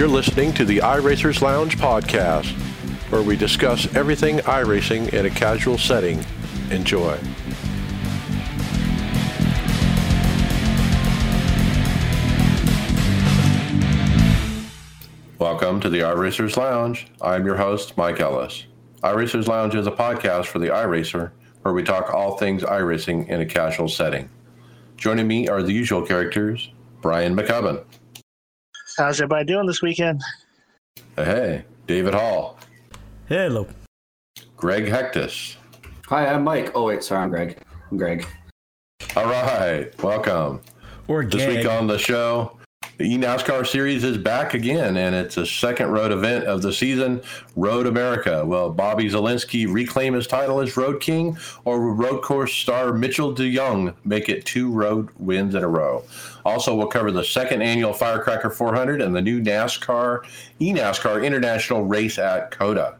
You're listening to the iRacers Lounge podcast, where we discuss everything iRacing in a casual setting. Enjoy. Welcome to the iRacers Lounge. I'm your host, Mike Ellis. iRacers Lounge is a podcast for the iRacer where we talk all things iRacing in a casual setting. Joining me are the usual characters Brian Maccubbin. How's everybody doing this weekend? Hey, David Hall. Hello. Greg Hecktus. Hi, I'm Mike. Oh, wait, sorry, I'm Greg. I'm Greg. All right, welcome. Or This week on the show, the eNASCAR series is back again, and it's a second road event of the season, Road America. Will Bobby Zalenski reclaim his title as Road King, or will road course star Mitchell deJong make it two road wins in a row? Also, we'll cover the second annual Firecracker 400 and the new NASCAR eNASCAR International race at COTA.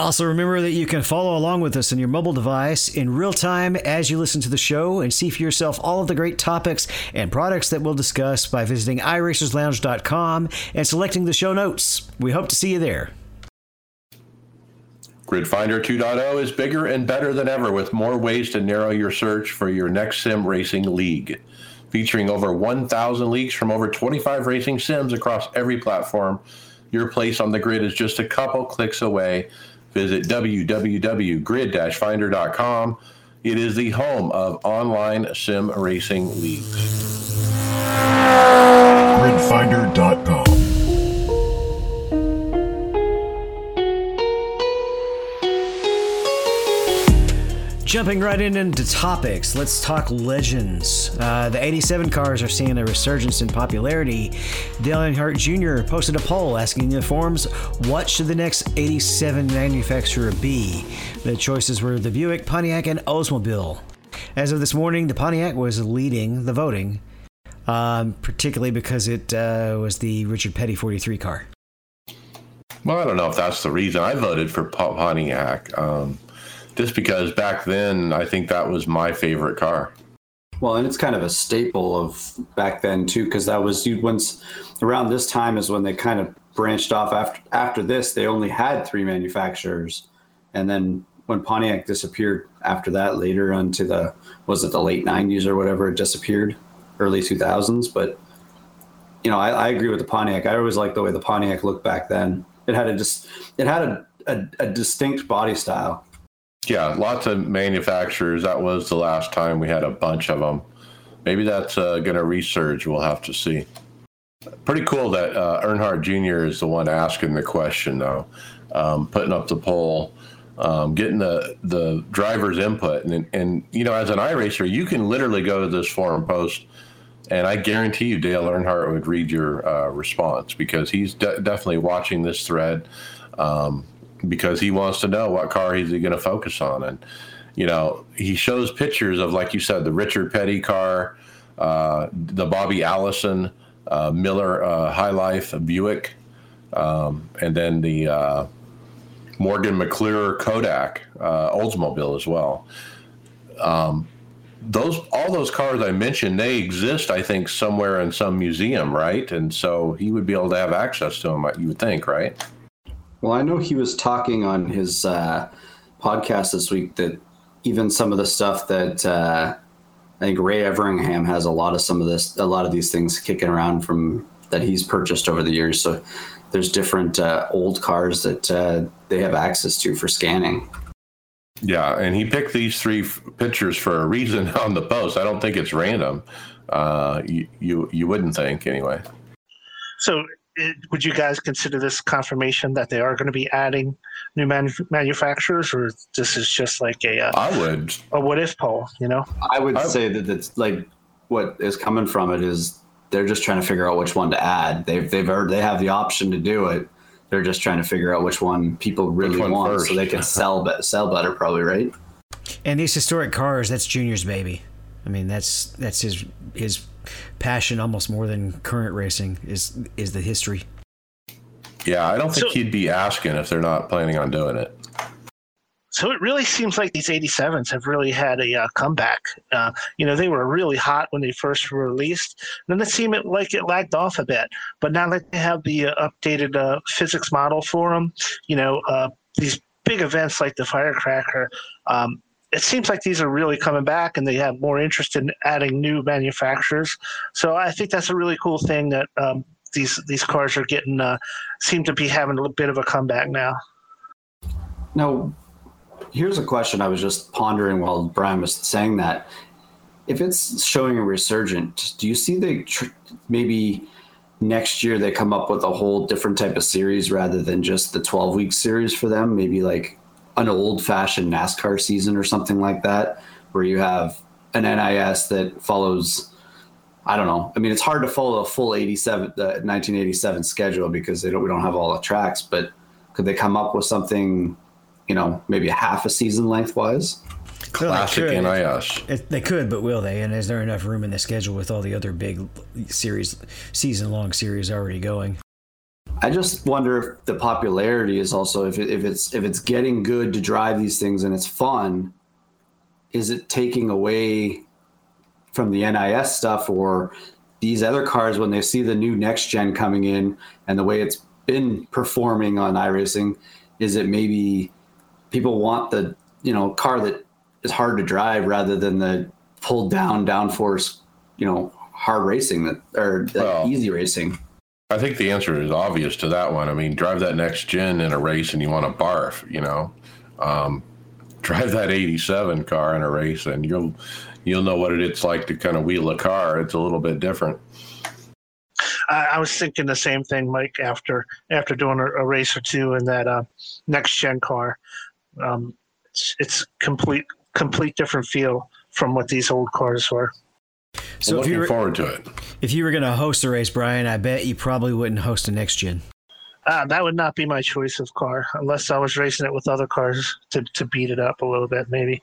Also, remember that you can follow along with us on your mobile device in real time as you listen to the show and see for yourself all of the great topics and products that we'll discuss by visiting iRacersLounge.com and selecting the show notes. We hope to see you there. GridFinder 2.0 is bigger and better than ever with more ways to narrow your search for your next sim racing league. Featuring over 1,000 leagues from over 25 racing sims across every platform, your place on the grid is just a couple clicks away. Visit www.grid-finder.com. It is the home of online sim racing leagues. gridfinder.com. Jumping right in into topics, let's talk legends. Uh, the 87 cars are seeing a resurgence in popularity. Dale Earnhardt Jr. posted a poll asking the forums, what should the next 87 manufacturer be? The choices were the Buick, Pontiac, and Oldsmobile. As of this morning, the Pontiac was leading the voting, um, particularly because it uh, was the Richard Petty 43 car. Well, I don't know if that's the reason. I voted for Pontiac. Um, just because back then I think that was my favorite car. Well, and it's kind of a staple of back then too, because that was you once around this time is when they kind of branched off. After after this, they only had three manufacturers, and then when Pontiac disappeared after that, later onto the was it the late '90s or whatever, it disappeared, early 2000s. But you know, I, I agree with the Pontiac. I always liked the way the Pontiac looked back then. It had a just it had a, a, a distinct body style yeah, lots of manufacturers. That was the last time we had a bunch of them. Maybe that's uh, going to resurge. We'll have to see. Pretty cool that uh, Earnhardt Jr. is the one asking the question, though, um, putting up the poll, um, getting the the driver's input, and and you know, as an iRacer, you can literally go to this forum post, and I guarantee you, Dale Earnhardt would read your uh, response because he's de- definitely watching this thread. Um, because he wants to know what car he's going to focus on. And, you know, he shows pictures of, like you said, the Richard Petty car, uh, the Bobby Allison uh, Miller uh, High Life Buick, um, and then the uh, Morgan McClure Kodak uh, Oldsmobile as well. Um, those all those cars I mentioned, they exist, I think, somewhere in some museum, right? And so he would be able to have access to them. You would think, right? Well, I know he was talking on his uh, podcast this week that even some of the stuff that uh, I think Ray Evernham has a lot of some of this, a lot of these things kicking around from that he's purchased over the years. So there's different uh, old cars that uh, they have access to for scanning. Yeah, and he picked these three f- pictures for a reason on the post. I don't think it's random. Uh, you, you you wouldn't think anyway. So it, would you guys consider this confirmation that they are going to be adding new manufacturers, or this is just like a uh, I would a what if poll? You know, I would I, say that it's like what is coming from it is they're just trying to figure out which one to add. They've they've heard they have the option to do it. They're just trying to figure out which one people really one want, first. so they can sell be- sell better, probably, right? And these historic cars, that's Junior's baby. I mean, that's that's his his passion almost more than current racing is is the history. Yeah, I don't think so, he'd be asking if they're not planning on doing it. so it really seems like these 87s have really had a uh, comeback. Uh, you know, they were really hot when they first were released. Then it seemed like it lagged off a bit. But now that they have the uh, updated uh, physics model for them, you know, uh, these big events like the Firecracker, um, it seems like these are really coming back and they have more interest in adding new manufacturers. So I think that's a really cool thing that um, these these cars are getting uh, seem to be having a bit of a comeback now. Now, here's a question I was just pondering while Brian was saying that. If it's showing a resurgent, do you see the tr- maybe next year they come up with a whole different type of series rather than just the 12 week series for them? Maybe like an old fashioned NASCAR season or something like that, where you have an NIS that follows. I don't know. I mean, it's hard to follow a full 87, uh, the 1987 schedule because they don't, we don't have all the tracks, but could they come up with something you know, maybe a half a season lengthwise. Classic they NIS. It, they could, but will they? And is there enough room in the schedule with all the other big series, season long series already going? I just wonder if the popularity is also if, it, if it's if it's getting good to drive these things and it's fun, is it taking away from the NIS stuff or these other cars when they see the new next gen coming in and the way it's been performing on iRacing, is it maybe people want the you know car that is hard to drive rather than the pulled down downforce you know hard racing that or well, easy racing i think the answer is obvious to that one i mean drive that next gen in a race and you want to barf you know um, drive that 87 car in a race and you'll you'll know what it's like to kind of wheel a car it's a little bit different I, was thinking the same thing, Mike. After after doing a, a race or two in that uh, next gen car, um, it's, it's complete complete different feel from what these old cars were. So looking were, forward to it. If you were going to host a race, Brian, I bet you probably wouldn't host a next gen. Uh, that would not be my choice of car unless I was racing it with other cars to, to beat it up a little bit, maybe.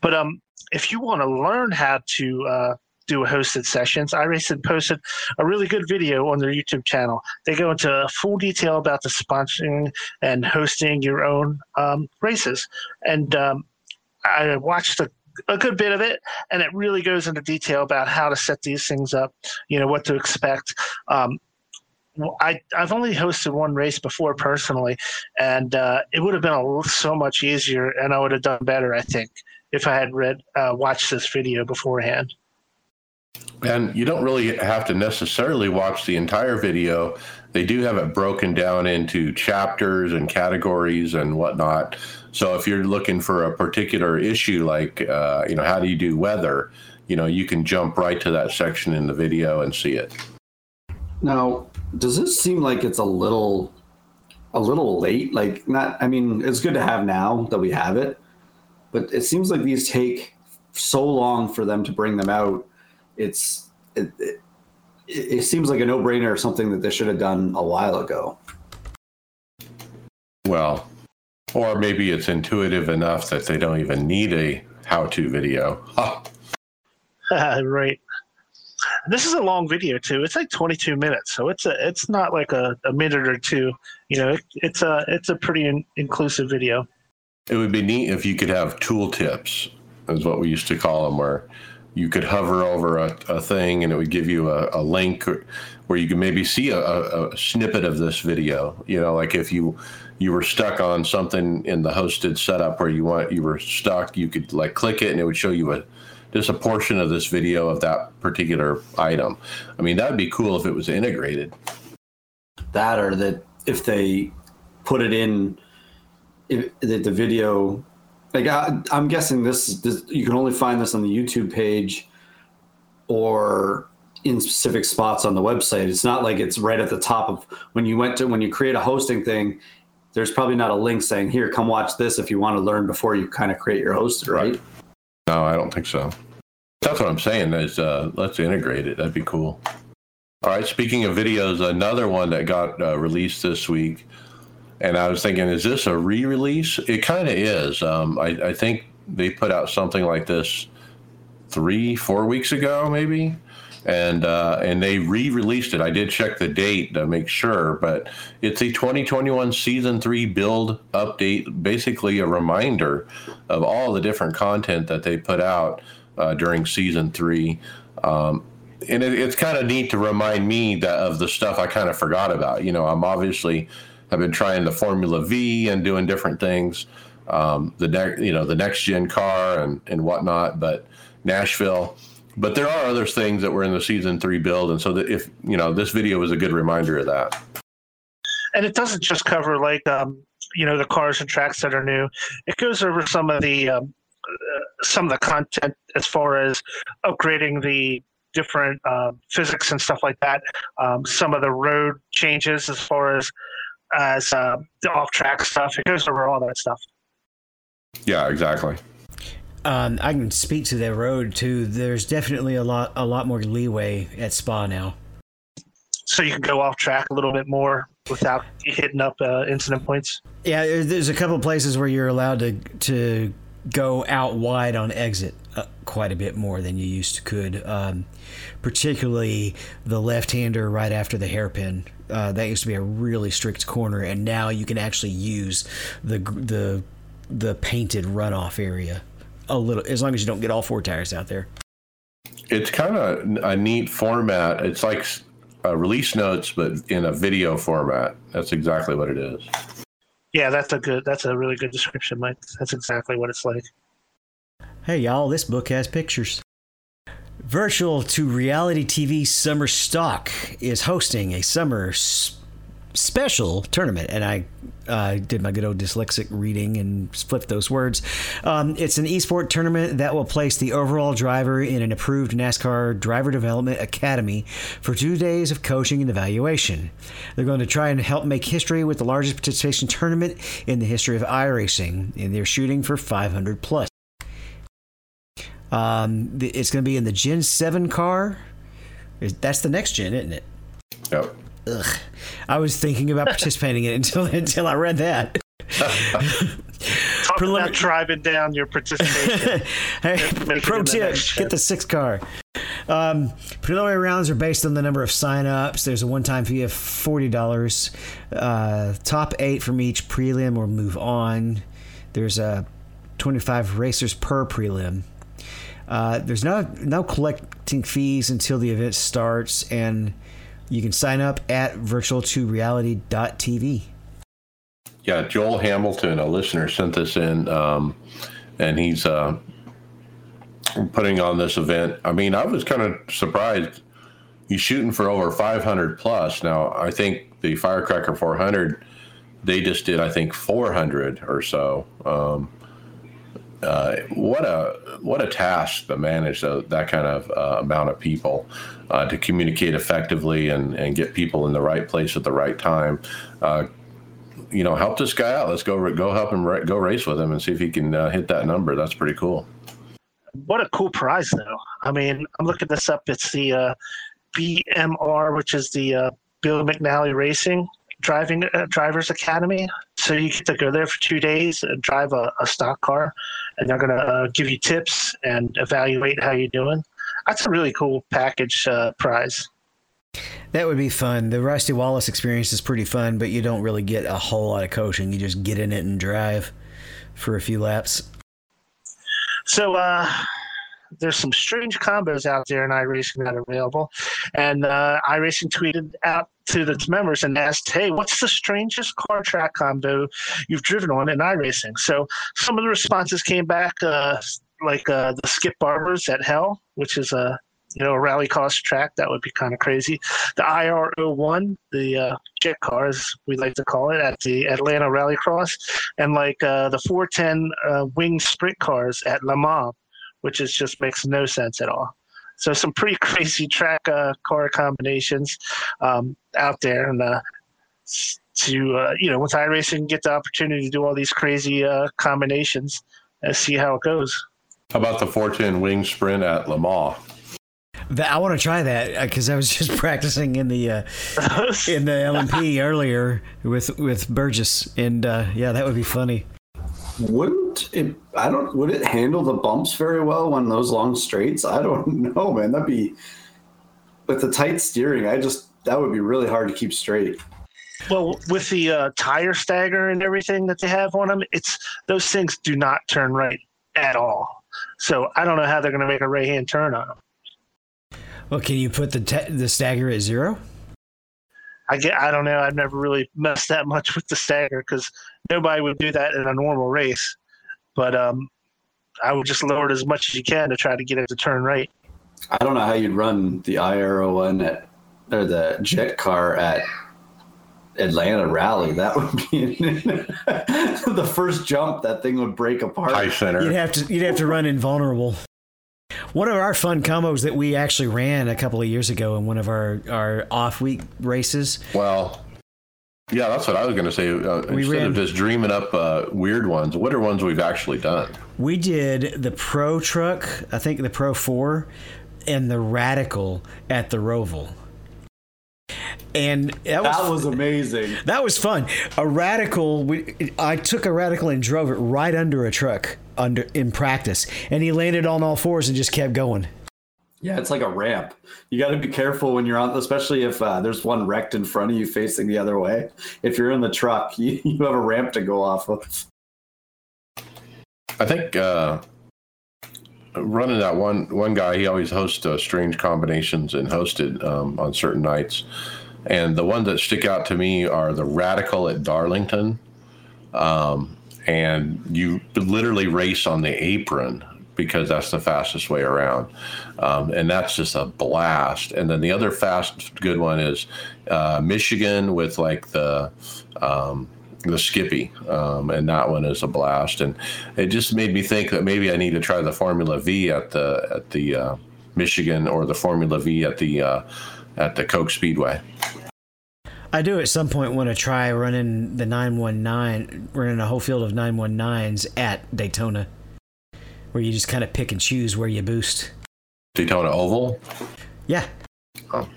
But um, if you want to learn how to uh, do a hosted sessions. iRacing posted a really good video on their YouTube channel. They go into full detail about the sponsoring and hosting your own um, races. And um, I watched a, a good bit of it, and it really goes into detail about how to set these things up, you know, what to expect. Um, I, I've only hosted one race before personally, and uh, it would have been a, so much easier, and I would have done better, I think, if I had read uh, watched this video beforehand. And you don't really have to necessarily watch the entire video. They do have it broken down into chapters and categories and whatnot. So if you're looking for a particular issue, like uh, you know, how do you do weather, you know, you can jump right to that section in the video and see it. Now, does this seem like it's a little, a little late? Like, not. I mean, it's good to have now that we have it, but it seems like these take so long for them to bring them out it's it, it, it seems like a no-brainer or something that they should have done a while ago. Well, or maybe it's intuitive enough that they don't even need a how-to video. Huh. right. This is a long video too. It's like 22 minutes, so it's a it's not like a, a minute or two. You know, it, it's a it's a pretty in, inclusive video. It would be neat if you could have tool tips, is what we used to call them, where you could hover over a, a thing and it would give you a, a link where you could maybe see a, a, snippet of this video. You know, like if you you were stuck on something in the hosted setup where you want you were stuck, you could like click it and it would show you a just a portion of this video of that particular item. I mean, that would be cool if it was integrated. That or that if they put it in if, the, the video like I, am guessing this, this you can only find this on the YouTube page or in specific spots on the website. It's not like it's right at the top of when you went to when you create a hosting thing. There's probably not a link saying here, come watch this if you want to learn before you kind of create your host, right? No, I don't think so. That's what I'm saying. Is uh, let's integrate it. That'd be cool. All right. Speaking of videos, another one that got uh, released this week and I was thinking, is this a re-release? It kind of is. Um, I, I, think they put out something like this three, four weeks ago, maybe. And uh, and they re-released it. I did check the date to make sure, but it's a 2021 season three build update, basically a reminder of all the different content that they put out uh, during season three. Um, and it, it's kind of neat to remind me that of the stuff I kind of forgot about. You know, I'm obviously have been trying the Formula V and doing different things, um, the ne- you know the next gen car and and whatnot, but Nashville. But there are other things that were in the season three build, and so that if you know this video is a good reminder of that. And it doesn't just cover like um, you know the cars and tracks that are new. It goes over some of the um, uh, some of the content as far as upgrading the different uh, physics and stuff like that. Um, some of the road changes as far as as uh, the off track stuff. It goes over all that stuff. Yeah, exactly. Um, I can speak to the road too. There's definitely a lot a lot more leeway at Spa now. So you can go off track a little bit more without hitting up uh, incident points. Yeah, there's a couple places where you're allowed to to go out wide on exit uh, quite a bit more than you used to could. Um, particularly the left-hander right after the hairpin. Uh, that used to be a really strict corner, and now you can actually use the the the painted runoff area a little, as long as you don't get all four tires out there. It's kind of a neat format. It's like uh, release notes, but in a video format. That's exactly what it is. Yeah, that's a good. That's a really good description, Mike. That's exactly what it's like. Hey, y'all! This book has pictures. Virtual to Reality TV Summer Stock is hosting a summer special tournament, and I uh, did my good old dyslexic reading and flipped those words. Um, it's an esport tournament that will place the overall driver in an approved NASCAR Driver Development Academy for two days of coaching and evaluation. They're going to try and help make history with the largest participation tournament in the history of iRacing, and they're shooting for 500 plus. Um, it's going to be in the Gen 7 car. That's the next gen, isn't it? Yep. Ugh. I was thinking about participating in it until until I read that. Talk Prelim- about driving down your participation. hey, pro tip: get the six car. Um, preliminary rounds are based on the number of sign-ups. There's a one-time fee of forty dollars. Uh, top eight from each prelim will move on. There's a twenty-five racers per prelim. Uh, there's no no collecting fees until the event starts, and you can sign up at virtual2reality.tv. Yeah, Joel Hamilton, a listener, sent this in, um, and he's uh, putting on this event. I mean, I was kind of surprised. He's shooting for over 500 plus. Now, I think the Firecracker 400, they just did, I think, 400 or so. Um, uh, what a what a task to manage that kind of uh, amount of people uh, to communicate effectively and, and get people in the right place at the right time. Uh, you know, help this guy out. Let's go go help him go race with him and see if he can uh, hit that number. That's pretty cool. What a cool prize, though. I mean, I'm looking this up. It's the BMR, which is the Bill McAnally Racing driving drivers academy so you get to go there for two days and drive a, a stock car and they're going to uh, give you tips and evaluate how you're doing. That's a really cool package uh, prize. That would be fun. The rusty wallace experience is pretty fun but you don't really get a whole lot of coaching. You just get in it and drive for a few laps. So uh there's some strange combos out there in iRacing that are available. And uh, iRacing tweeted out to its members and asked, hey, what's the strangest car track combo you've driven on in iRacing? So some of the responses came back, uh, like uh, the Skip Barbers at Hell, which is a you know, a rallycross track. That would be kind of crazy. The IR01, the uh, jet cars, we like to call it, at the Atlanta Rallycross, and like uh, the 410 uh, wing sprint cars at Le Mans which is just makes no sense at all. So some pretty crazy track uh, car combinations um, out there, and uh, to uh, you know, with iRacing, get the opportunity to do all these crazy uh, combinations and see how it goes. How about the 410 wing sprint at Le Mans? I want to try that because uh, I was just practicing in the uh, in the LMP earlier with with Burgess, and uh, yeah, that would be funny. Wouldn't it? I don't. Would it handle the bumps very well on those long straights? I don't know, man. That'd be with the tight steering, I just that would be really hard to keep straight. Well, with the uh, tire stagger and everything that they have on them, it's those things do not turn right at all. So I don't know how they're going to make a right hand turn on them. Well, can you put the te- the stagger at zero? I get. I don't know. I've never really messed that much with the stagger because nobody would do that in a normal race. But um, I would just lower it as much as you can to try to get it to turn right. I don't know how you'd run the IRO one at or the jet car at Atlanta Rally. That would be the first jump. That thing would break apart. High center. You'd have to you'd have to run invulnerable. One of our fun combos that we actually ran a couple of years ago in one of our our off week races. Well, yeah, that's what I was going to say. Uh, We instead ran- of just dreaming up uh, weird ones, what are ones we've actually done? We did the Pro truck, I think the Pro 4, and the Radical at the Roval. And that was, that was amazing. that was fun. A Radical, we, I took a Radical and drove it right under a truck under in practice, and he landed on all fours and just kept going. Yeah, it's like a ramp. You got to be careful when you're on, especially if uh, there's one wrecked in front of you facing the other way. If you're in the truck, you, you have a ramp to go off of. I think uh, running that one one guy, he always hosts uh, strange combinations and hosted um, on certain nights. And the ones that stick out to me are the Radical at Darlington, um, and you literally race on the apron because that's the fastest way around, um, and that's just a blast. And then the other fast good one is uh, Michigan with like the um, the Skippy, um, and that one is a blast. And it just made me think that maybe I need to try the Formula V at the at the uh, Michigan or the Formula V at the uh, at the Coke Speedway. I do at some point want to try running the 919, running a whole field of 919s at Daytona, where you just kind of pick and choose where you boost. Daytona Oval. Yeah, Oh.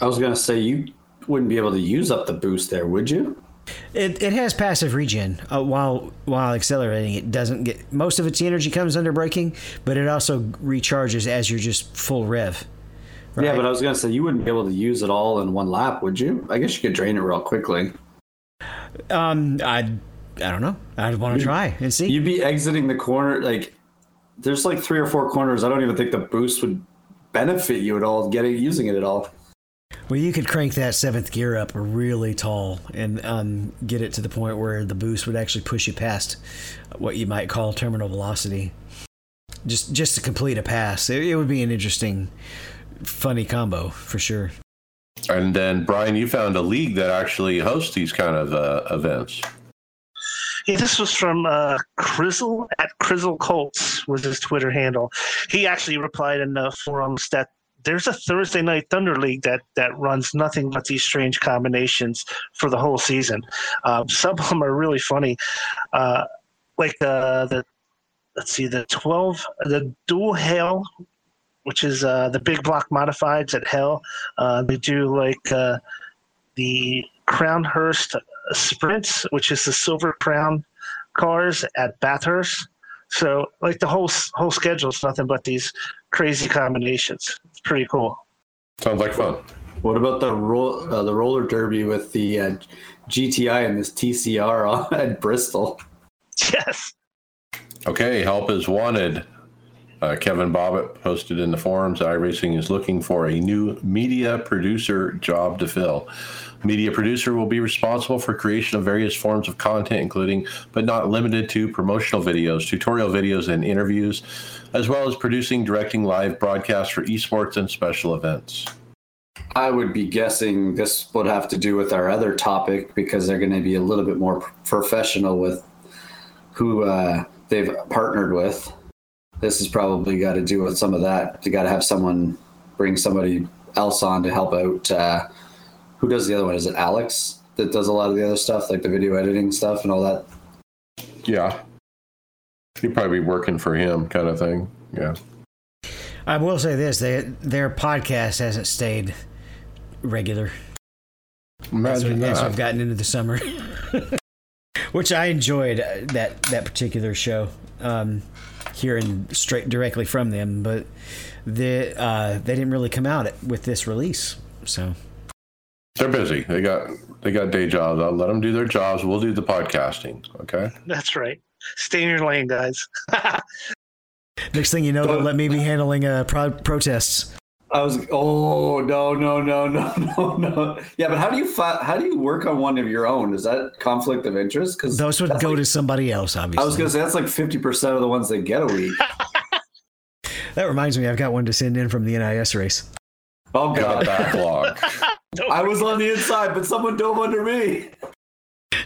I was gonna say you wouldn't be able to use up the boost there, would you? It, it has passive regen uh, while while accelerating. It doesn't get most of its energy comes under braking, but it also recharges as you're just full rev. Yeah, but I was gonna say you wouldn't be able to use it all in one lap, would you? I guess you could drain it real quickly. Um, I I don't know. I'd want to try and see. You'd be exiting the corner like there's like three or four corners. I don't even think the boost would benefit you at all getting using it at all. Well, you could crank that seventh gear up really tall and um, get it to the point where the boost would actually push you past what you might call terminal velocity. Just just to complete a pass, it, it would be an interesting, funny combo for sure. And then Brian, you found a league that actually hosts these kind of uh, events. Yeah, this was from uh, Crizzle at Crizzle Colts was his Twitter handle. He actually replied in the forums that there's a Thursday night Thunder League that that runs nothing but these strange combinations for the whole season. Um, some of them are really funny, uh, like uh, the let's see the twelve the dual hail, which is uh, the big block modifieds at Hell. Uh, they do like uh, the Crownhurst sprints, which is the silver crown cars at Bathurst. So like the whole whole schedule is nothing but these crazy combinations. It's pretty cool. Sounds like fun. What about the roll uh, the roller derby with the uh, GTI and this TCR at Bristol? Yes. Okay, help is wanted. Uh, Kevin Bobbitt posted in the forums iRacing is looking for a new media producer job to fill. Media producer will be responsible for creation of various forms of content, including but not limited to promotional videos, tutorial videos, and interviews, as well as producing, directing live broadcasts for esports and special events. I would be guessing this would have to do with our other topic because they're going to be a little bit more professional with who uh, they've partnered with. This has probably got to do with some of that. You got to have someone bring somebody else on to help out. Uh, who does the other one? Is it Alex that does a lot of the other stuff, like the video editing stuff and all that? Yeah. You'd probably be working for him, kind of thing. Yeah. I will say this: they, their podcast hasn't stayed regular as, Imagine we, as we've gotten into the summer, which I enjoyed uh, that that particular show. Um, hearing straight directly from them, but they uh, they didn't really come out with this release. So they're busy. They got they got day jobs. I'll let them do their jobs. We'll do the podcasting. Okay. That's right. Stay in your lane, guys. Next thing you know, they'll let me be handling uh, pro- protests. I was oh no no no no no no. Yeah but how do you fi- how do you work on one of your own? Is that conflict of interest? Because those would go like, to somebody else obviously I was gonna say that's like fifty percent of the ones that get a week. That reminds me I've got one to send in from the NIS race. Oh god. Backlog. I was on the inside but someone dove under me.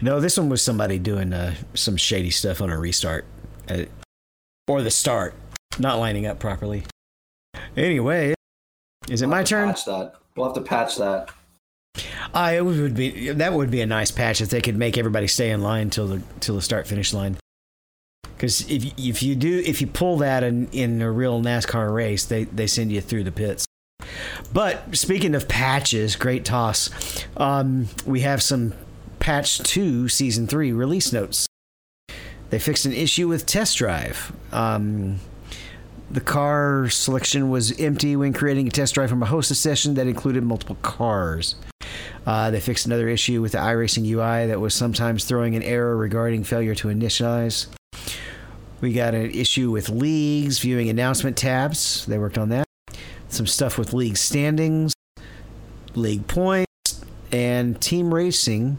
No this one was somebody doing uh, some shady stuff on a restart uh, or the start not lining up properly. Anyway is it we'll my turn? Patch that. We'll have to patch that. Uh, it would be that would be a nice patch if they could make everybody stay in line till the till the start finish line. Because if if you do if you pull that in in a real NASCAR race, they they send you through the pits. But speaking of patches, great toss. Um, we have some patch two season three release notes. They fixed an issue with test drive. Um, the car selection was empty when creating a test drive from a hostess session that included multiple cars. Uh, they fixed another issue with the iRacing UI that was sometimes throwing an error regarding failure to initialize. We got an issue with leagues, viewing announcement tabs. They worked on that. Some stuff with league standings, league points, and team racing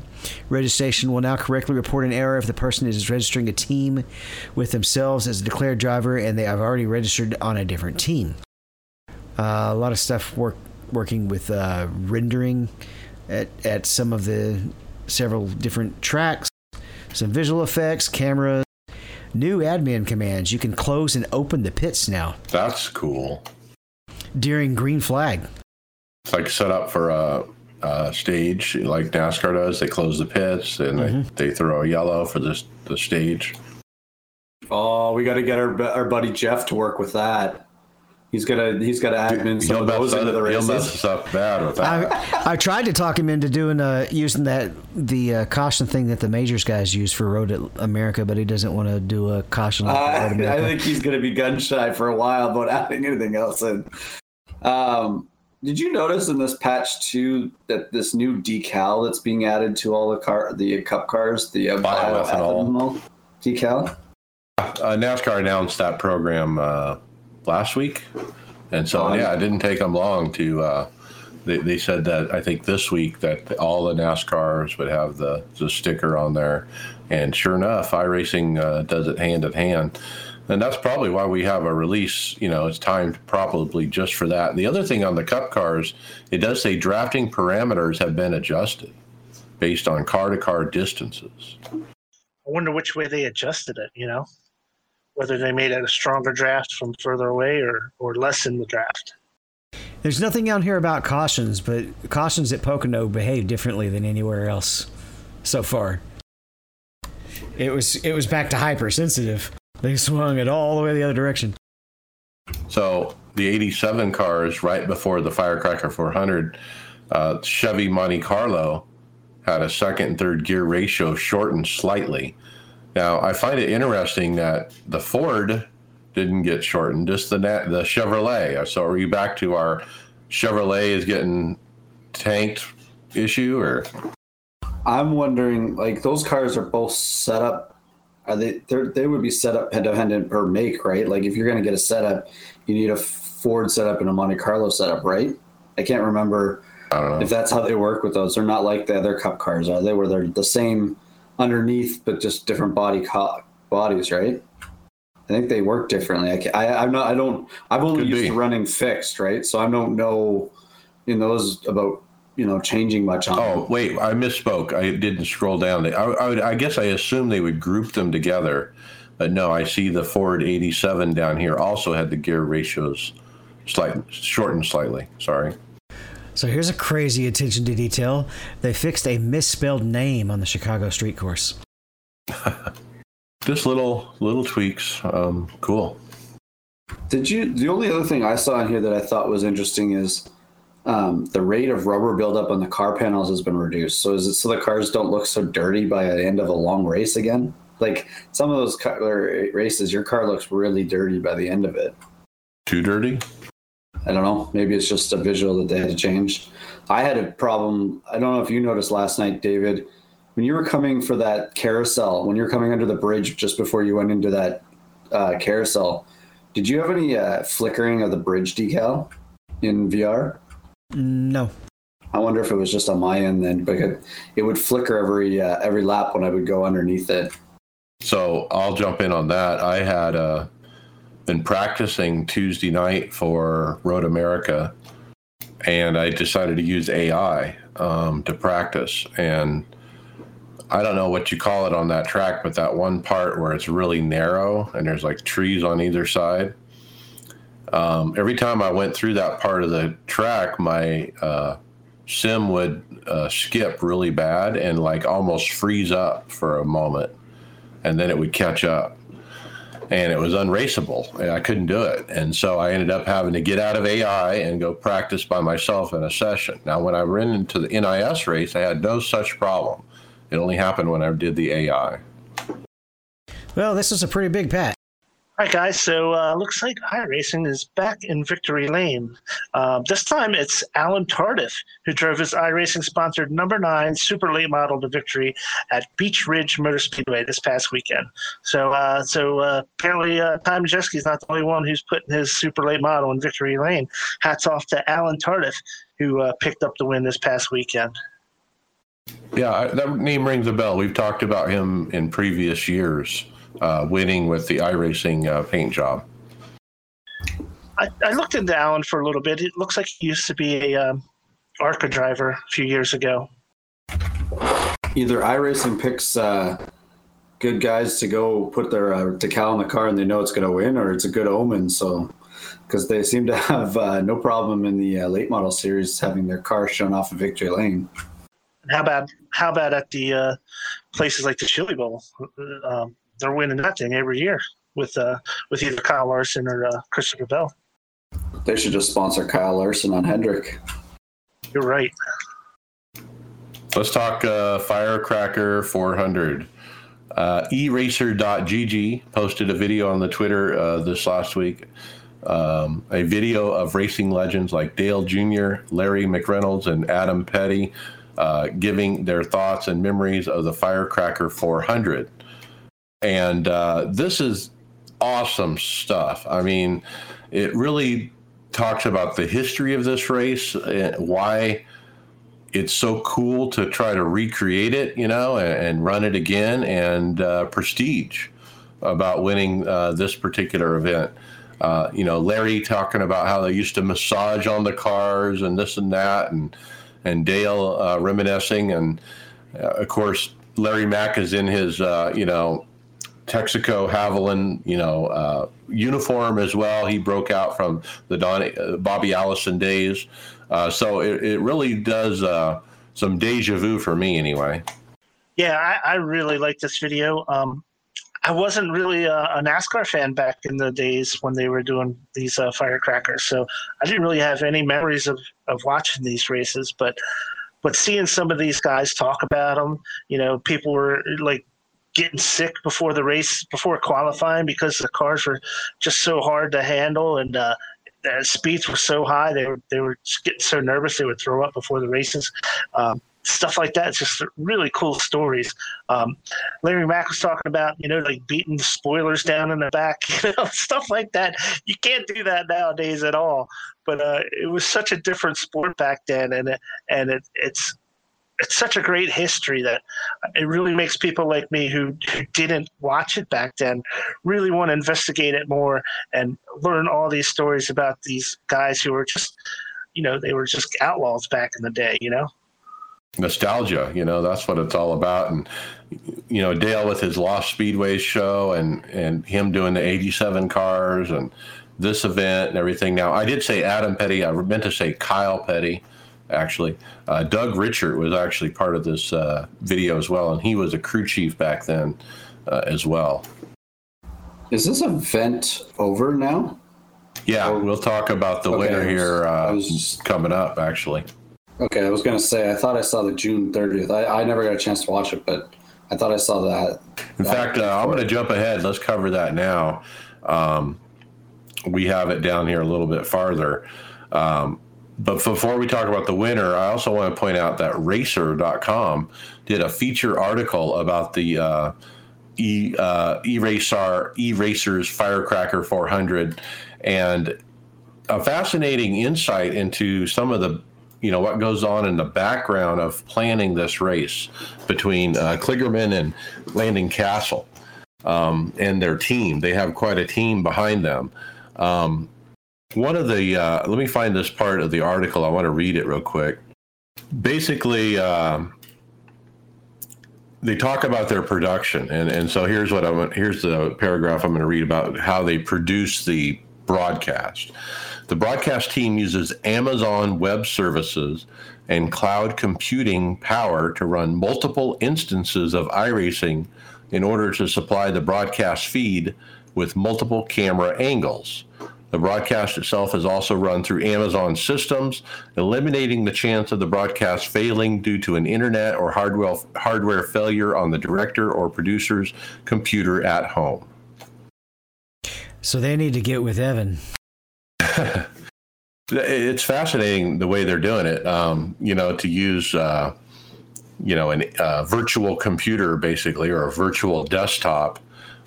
registration will now correctly report an error if the person is registering a team with themselves as a declared driver and they have already registered on a different team. Uh, a lot of stuff work working with uh, rendering at, at some of the several different tracks, some visual effects, cameras, new admin commands. You can close and open the pits now. That's cool. During green flag. It's like set up for a uh, stage like NASCAR does. They close the pits and mm-hmm. they, they, throw a yellow for this the stage. Oh, we got to get our our buddy Jeff to work with that. He's gonna he's gonna admin some of those into the races. He'll mess us up bad with that. I, I tried to talk him into doing uh using that the uh, caution thing that the majors guys use for Road America, but he doesn't want to do a caution. Like uh, I think he's gonna be gun shy for a while about adding anything else in. Um, did you notice in this patch too that this new decal that's being added to all the car, the Cup cars, the uh, bioethanol decal? Uh, NASCAR announced that program uh, last week, and so yeah, it didn't take them long to. Uh, they, they said that I think this week that all the NASCARs would have the, the sticker on there, and sure enough, iRacing uh, does it hand in hand and that's probably why we have a release you know it's timed probably just for that. And the other thing on the cup cars it does say drafting parameters have been adjusted based on car to car distances. I wonder which way they adjusted it you know? Whether they made it a stronger draft from further away or or lessen the draft. There's nothing out here about cautions but cautions at pocono behave differently than anywhere else so far. It was it was back to hypersensitive they swung it all the way the other direction. So the 87 cars right before the Firecracker 400, uh, Chevy Monte Carlo had a second and third gear ratio shortened slightly. Now, I find it interesting that the Ford didn't get shortened, just the the Chevrolet. So are you back to our Chevrolet is getting tanked issue or? I'm wondering, like those cars are both set up are they they would be set up dependent per make, right? Like if you're going to get a setup, you need a Ford setup and a Monte Carlo setup, right? I can't remember I if that's how they work with those. They're not like the other Cup cars, are they? Where they're the same underneath, but just different body co- bodies, right? I think they work differently. I, I am not. I don't. I've only Could used be. to running fixed, right? So I don't know in those about you know changing much on. Oh wait, I misspoke. I didn't scroll down. I, I, would, I guess I assumed they would group them together, but no. I see the Ford 87 down here also had the gear ratios slight shortened slightly. Sorry. So here's a crazy attention to detail. They fixed a misspelled name on the Chicago street course. Just little little tweaks. Um, cool. Did you? The only other thing I saw in here that I thought was interesting is um, the rate of rubber buildup on the car panels has been reduced. So is it so the cars don't look so dirty by the end of a long race again? like some of those car races, your car looks really dirty by the end of it. Too dirty? I don't know. Maybe it's just a visual that they had to change. I had a problem. I don't know if you noticed last night, David, when you were coming for that carousel, when you were coming under the bridge just before you went into that uh, carousel, did you have any uh, flickering of the bridge decal in VR? No. I wonder if it was just on my end then, but it would flicker every uh, every lap when I would go underneath it. So I'll jump in on that. I had uh, been practicing Tuesday night for Road America, and I decided to use AI um, to practice. And I don't know what you call it on that track, but that one part where it's really narrow and there's like trees on either side. Um, every time I went through that part of the track, my uh, sim would uh, skip really bad and like almost freeze up for a moment, and then it would catch up, and it was unraceable. I couldn't do it, and so I ended up having to get out of AI and go practice by myself in a session. Now, when I ran into the NIS race, I had no such problem. It only happened when I did the AI. Well, this is a pretty big patch. All right, guys. So uh, looks like iRacing is back in victory lane. Uh, this time it's Alan Tardiff who drove his iRacing sponsored number nine super late model to victory at Beech Ridge Motor Speedway this past weekend. So, uh, so uh, apparently, uh, Tom Majeski is not the only one who's putting his super late model in victory lane. Hats off to Alan Tardiff who uh, picked up the win this past weekend. Yeah, that name rings a bell. We've talked about him in previous years uh, winning with the iRacing uh, paint job. I, I, looked into Alan for a little bit. It looks like he used to be a um, ARCA driver a few years ago. Either iRacing picks uh, good guys to go put their uh, decal in the car and they know it's going to win, or it's a good omen. So, because they seem to have uh, no problem in the uh, late model series having their car shown off of victory lane. How about how about at the uh, places like the Chili Bowl? Um, they're winning that thing every year with uh, with either Kyle Larson or uh, Christopher Bell. They should just sponsor Kyle Larson on Hendrick. You're right. Let's talk uh, Firecracker 400. Uh, eracer.gg posted a video on the Twitter uh, this last week. Um, a video of racing legends like Dale Jr., Larry McReynolds, and Adam Petty uh, giving their thoughts and memories of the Firecracker 400 and uh, this is awesome stuff. I mean, it really talks about the history of this race, and why it's so cool to try to recreate it, you know, and, and run it again, and uh, prestige about winning uh, this particular event. Uh, you know, Larry talking about how they used to massage on the cars and this and that, and and Dale uh, reminiscing, and uh, of course Larry Mack is in his uh, you know Texaco Havoline, you know, uh, uniform as well. He broke out from the Don, uh, Bobby Allison days. Uh, so it, it really does uh, some deja vu for me, anyway. Yeah, I, I really like this video. Um, I wasn't really a, a, NASCAR fan back in the days when they were doing these uh, firecrackers, so I didn't really have any memories of, of watching these races. But but seeing some of these guys talk about them, you know, people were like getting sick before the race, before qualifying, because the cars were just so hard to handle and uh, speeds were so high. They were they were getting so nervous they would throw up before the races. Um, stuff like that. It's just really cool stories. Um, Larry Mack was talking about, you know, like beating the spoilers down in the back, you know, stuff like that. You can't do that nowadays at all. But uh, it was such a different sport back then, and and it, it's it's such a great history that it really makes people like me who, didn't watch it back then really want to investigate it more and learn all these stories about these guys who were just you know they were just outlaws back in the day you know? Nostalgia you know that's what it's all about. And you know dale with his lost speedways show and and him doing the 87 cars and this event and everything. Now i did say adam petty. I meant to say kyle petty actually. Uh, Doug Richert was actually part of this uh, video as well, and he was a crew chief back then uh, as well. Is this event over now? Yeah, or, we'll talk about the okay, winner was, here uh, was, coming up, actually. Okay, I was going to say, I thought I saw the June 30th. I, I never got a chance to watch it, but I thought I saw that. In that fact, uh, I'm going to jump ahead. Let's cover that now. Um, we have it down here a little bit farther. Um, but before we talk about the winner, I also want to point out that Racer.com did a feature article about the uh, e uh, Eraser Erasers Firecracker 400 and a fascinating insight into some of the you know what goes on in the background of planning this race between uh, Kligerman and Landon Cassill um, and their team. They have quite a team behind them. Um, one of the uh, let me find this part of the article. I want to read it real quick. Basically, um, they talk about their production, and and so here's what I'm here's the paragraph I'm going to read about how they produce the broadcast. The broadcast team uses Amazon Web Services and cloud computing power to run multiple instances of iRacing in order to supply the broadcast feed with multiple camera angles. The broadcast itself is also run through Amazon systems, eliminating the chance of the broadcast failing due to an internet or hardware, hardware failure on the director or producer's computer at home. So they need to get with Evan. it's fascinating the way they're doing it. Um, you know, to use uh, you know a uh, virtual computer basically or a virtual desktop,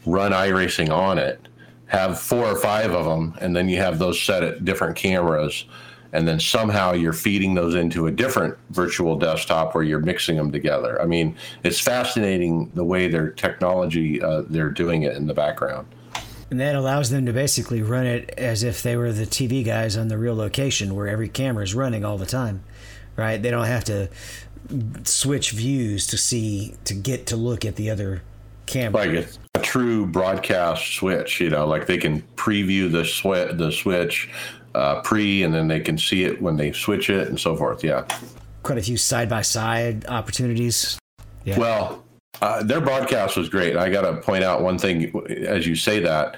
run iRacing on it, have four or five of them, and then you have those set at different cameras, and then somehow you're feeding those into a different virtual desktop where you're mixing them together. I mean, it's fascinating the way their technology uh, they're doing it in the background. And that allows them to basically run it as if they were the TV guys on the real location where every camera is running all the time, right? They don't have to switch views to see, to get to look at the other camera. Like a, a true broadcast switch, you know, like they can preview the, the switch uh, pre and then they can see it when they switch it and so forth. Yeah. Quite a few side by side opportunities. Yeah. Well, uh, their broadcast was great. I got to point out one thing as you say that.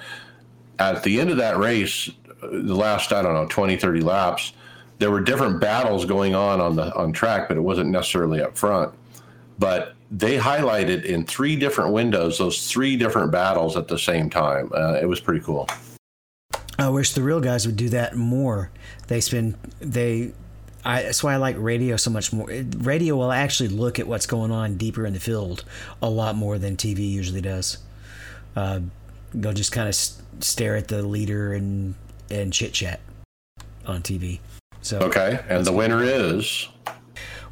At the end of that race, the last, I don't know, 20, 30 laps, there were different battles going on on the on track, but it wasn't necessarily up front. But they highlighted in three different windows those three different battles at the same time. Uh, it was pretty cool. I wish the real guys would do that more. They spend they I, that's why I like radio so much more. Radio will actually look at what's going on deeper in the field a lot more than TV usually does. Uh, they'll just kind of stare at the leader and and chit chat on TV. So okay, and the winner is.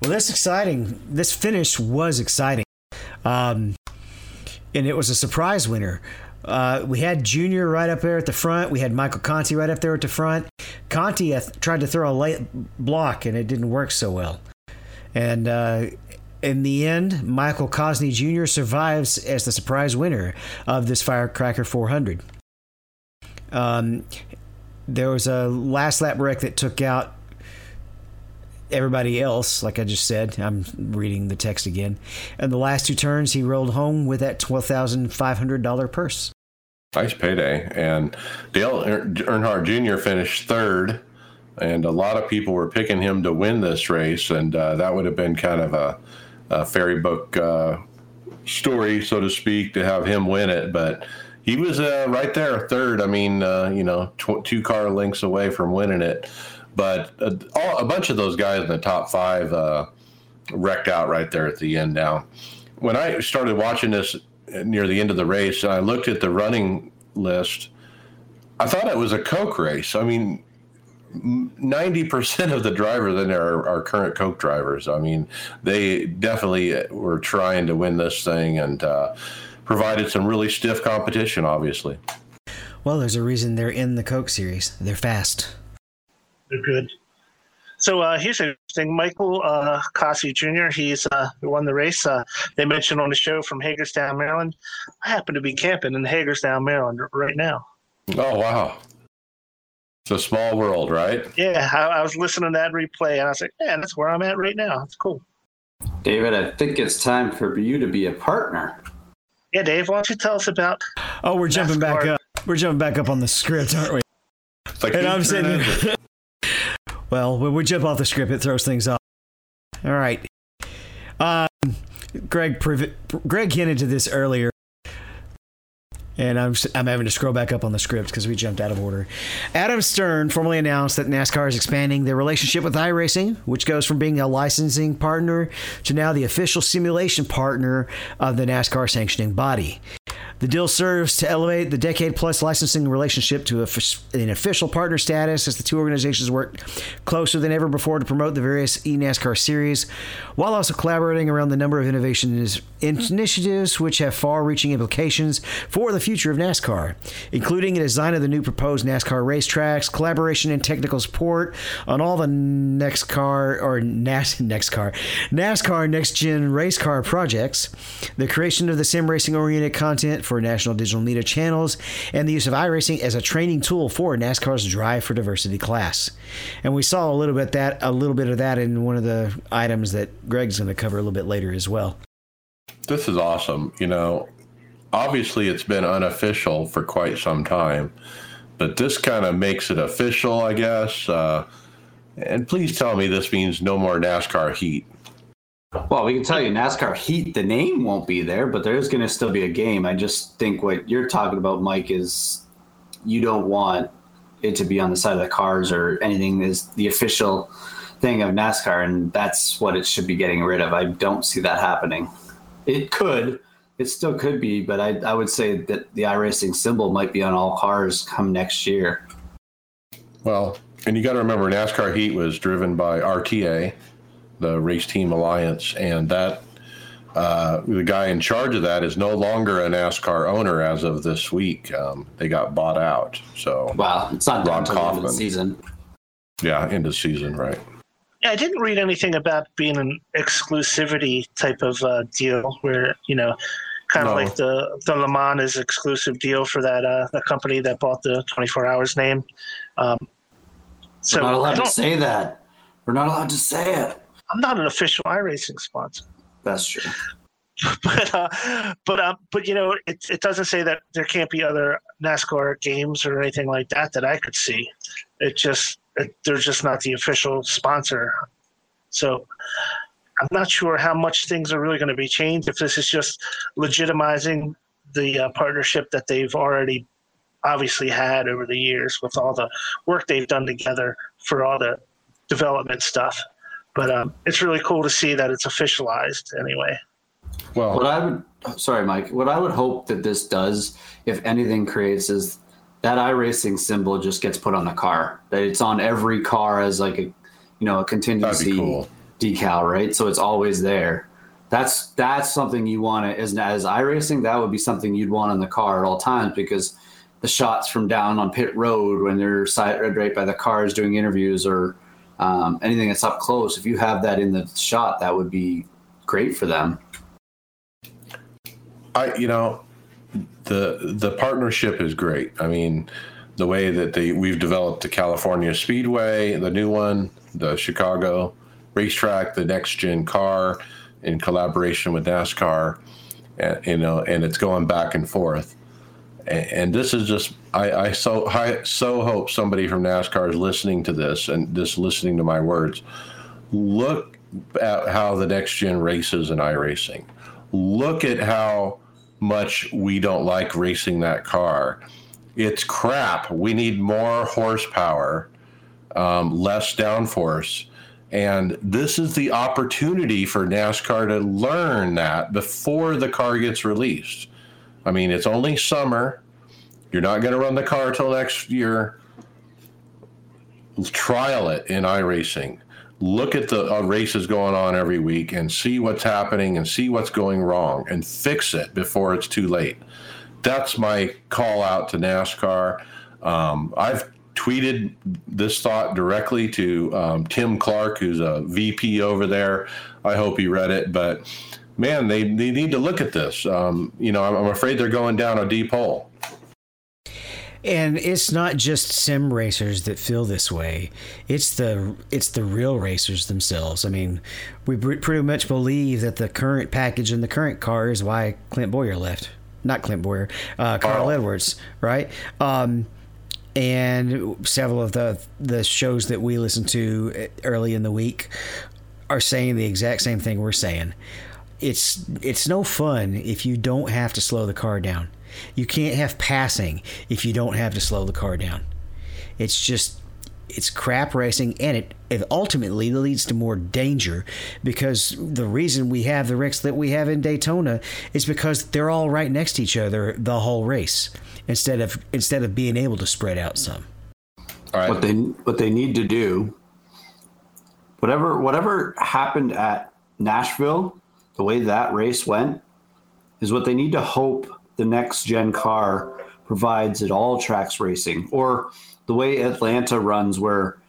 Well, that's exciting. This finish was exciting, um, and it was a surprise winner. Uh, we had Junior right up there at the front. We had Michael Conti right up there at the front. Conti uh, tried to throw a late block and it didn't work so well. And uh, in the end, Michael Cosney Jr. survives as the surprise winner of this Firecracker 400. Um, there was a last lap wreck that took out everybody else, like I just said. I'm reading the text again. And the last two turns, he rolled home with that $12,500 purse. Nice payday. And Dale Earnhardt Jr. finished third, and a lot of people were picking him to win this race, and uh, that would have been kind of a, a fairy book uh, story, so to speak, to have him win it. But he was uh, right there, third. I mean, uh, you know, tw- two car lengths away from winning it. But uh, all, a bunch of those guys in the top five uh, wrecked out right there at the end. Now, when I started watching this near the end of the race, and I looked at the running list. I thought it was a Coke race. I mean, 90% of the drivers in there are, are, current Coke drivers. I mean, they definitely were trying to win this thing and uh, provided some really stiff competition, obviously. Well, there's a reason they're in the Coke series. They're fast. They're good. So uh, here's interesting. Michael uh, Kossi Jr. He's uh, won the race. Uh, they mentioned on the show from Hagerstown, Maryland. I happen to be camping in Hagerstown, Maryland right now. Oh wow! It's a small world, right? Yeah, I, I was listening to that replay, and I was like, "Man, that's where I'm at right now. It's cool." David, I think it's time for you to be a partner. Yeah, Dave, why don't you tell us about? Oh, we're jumping back up. We're jumping back up on the script, aren't we? Like and I'm sitting. Well, when we jump off the script, it throws things off. All right. Um, Greg Greg hinted to this earlier. And I'm, I'm having to scroll back up on the script because we jumped out of order. Adam Stern formally announced that NASCAR is expanding their relationship with iRacing, which goes from being a licensing partner to now the official simulation partner of the NASCAR sanctioning body. The deal serves to elevate the decade plus licensing relationship to an official partner status as the two organizations work closer than ever before to promote the various eNASCAR series, while also collaborating around the number of innovations initiatives which have far reaching implications for the future of NASCAR, including a design of the new proposed NASCAR racetracks, collaboration and technical support on all the next car or NAS, next car, NASCAR next gen race car projects, the creation of the sim racing oriented content for national digital media channels, and the use of iRacing as a training tool for NASCAR's Drive for Diversity class. And we saw a little bit that a little bit of that in one of the items that Greg's going to cover a little bit later as well. This is awesome. You know, obviously it's been unofficial for quite some time, but this kind of makes it official, I guess. Uh, and please tell me this means no more NASCAR heat. Well, we can tell you NASCAR Heat, the name won't be there, but there's going to still be a game. I just think what you're talking about, Mike, is you don't want it to be on the side of the cars or anything is the official thing of NASCAR, and that's what it should be getting rid of. I don't see that happening. It could, it still could be, but I, I would say that the iRacing symbol might be on all cars come next year. Well, and you got to remember NASCAR Heat was driven by RTA, the Race Team Alliance, and that uh, the guy in charge of that is no longer a NASCAR owner as of this week. Um, they got bought out. So wow, it's not Rob Kauffman season. Yeah, into season, right? Yeah, I didn't read anything about being an exclusivity type of uh, deal where you know, kind of no. like the the Le Mans is exclusive deal for that uh, the company that bought the 24 Hours name. Um, so We're not allowed to say that. We're not allowed to say it. I'm not an official iRacing sponsor. That's true. but uh, but uh, but you know, it it doesn't say that there can't be other NASCAR games or anything like that that I could see. It just it, they're just not the official sponsor. So I'm not sure how much things are really going to be changed if this is just legitimizing the uh, partnership that they've already obviously had over the years with all the work they've done together for all the development stuff. But um, it's really cool to see that it's officialized anyway. Well, what I would, sorry, Mike, what I would hope that this does, if anything creates, is that iRacing symbol just gets put on the car. That it's on every car as like a, you know, a contingency cool. decal, right? So it's always there. That's that's something you want to as as iRacing. That would be something you'd want on the car at all times because the shots from down on pit road when they're side right by the cars doing interviews or um, anything that's up close, if you have that in the shot, that would be great for them. I, you know, the the partnership is great. I mean, the way that they we've developed the California Speedway, the new one, the Chicago racetrack, the next gen car, in collaboration with NASCAR, and, you know, and it's going back and forth and this is just I, I so I so hope somebody from NASCAR is listening to this and just listening to my words. Look at how the next gen races in iRacing. Look at how much we don't like racing that car. It's crap. We need more horsepower, um, less downforce. And this is the opportunity for NASCAR to learn that before the car gets released. I mean, it's only summer. You're not going to run the car till next year. Trial it in iRacing. Look at the uh, races going on every week and see what's happening and see what's going wrong and fix it before it's too late. That's my call out to NASCAR. Um, I've tweeted this thought directly to um, Tim Clark, who's a VP over there. I hope he read it, but man, they, they need to look at this. Um, you know, I'm, I'm, afraid they're going down a deep hole. And it's not just sim racers that feel this way. It's the it's the real racers themselves. I mean, we pretty much believe that the current package in the current car is why Clint Bowyer left. Not Clint Bowyer, uh, Carl oh. Edwards, right? Um, and several of the the shows that we listen to early in the week are saying the exact same thing we're saying it's it's no fun if you don't have to slow the car down. You can't have passing if you don't have to slow the car down. It's just it's crap racing and it, it ultimately leads to more danger because the reason we have the wrecks that we have in Daytona is because they're all right next to each other the whole race instead of instead of being able to spread out some. All right. What they what they need to do whatever whatever happened at Nashville, the way that race went is what they need to hope the next gen car provides at all tracks racing or the way Atlanta runs where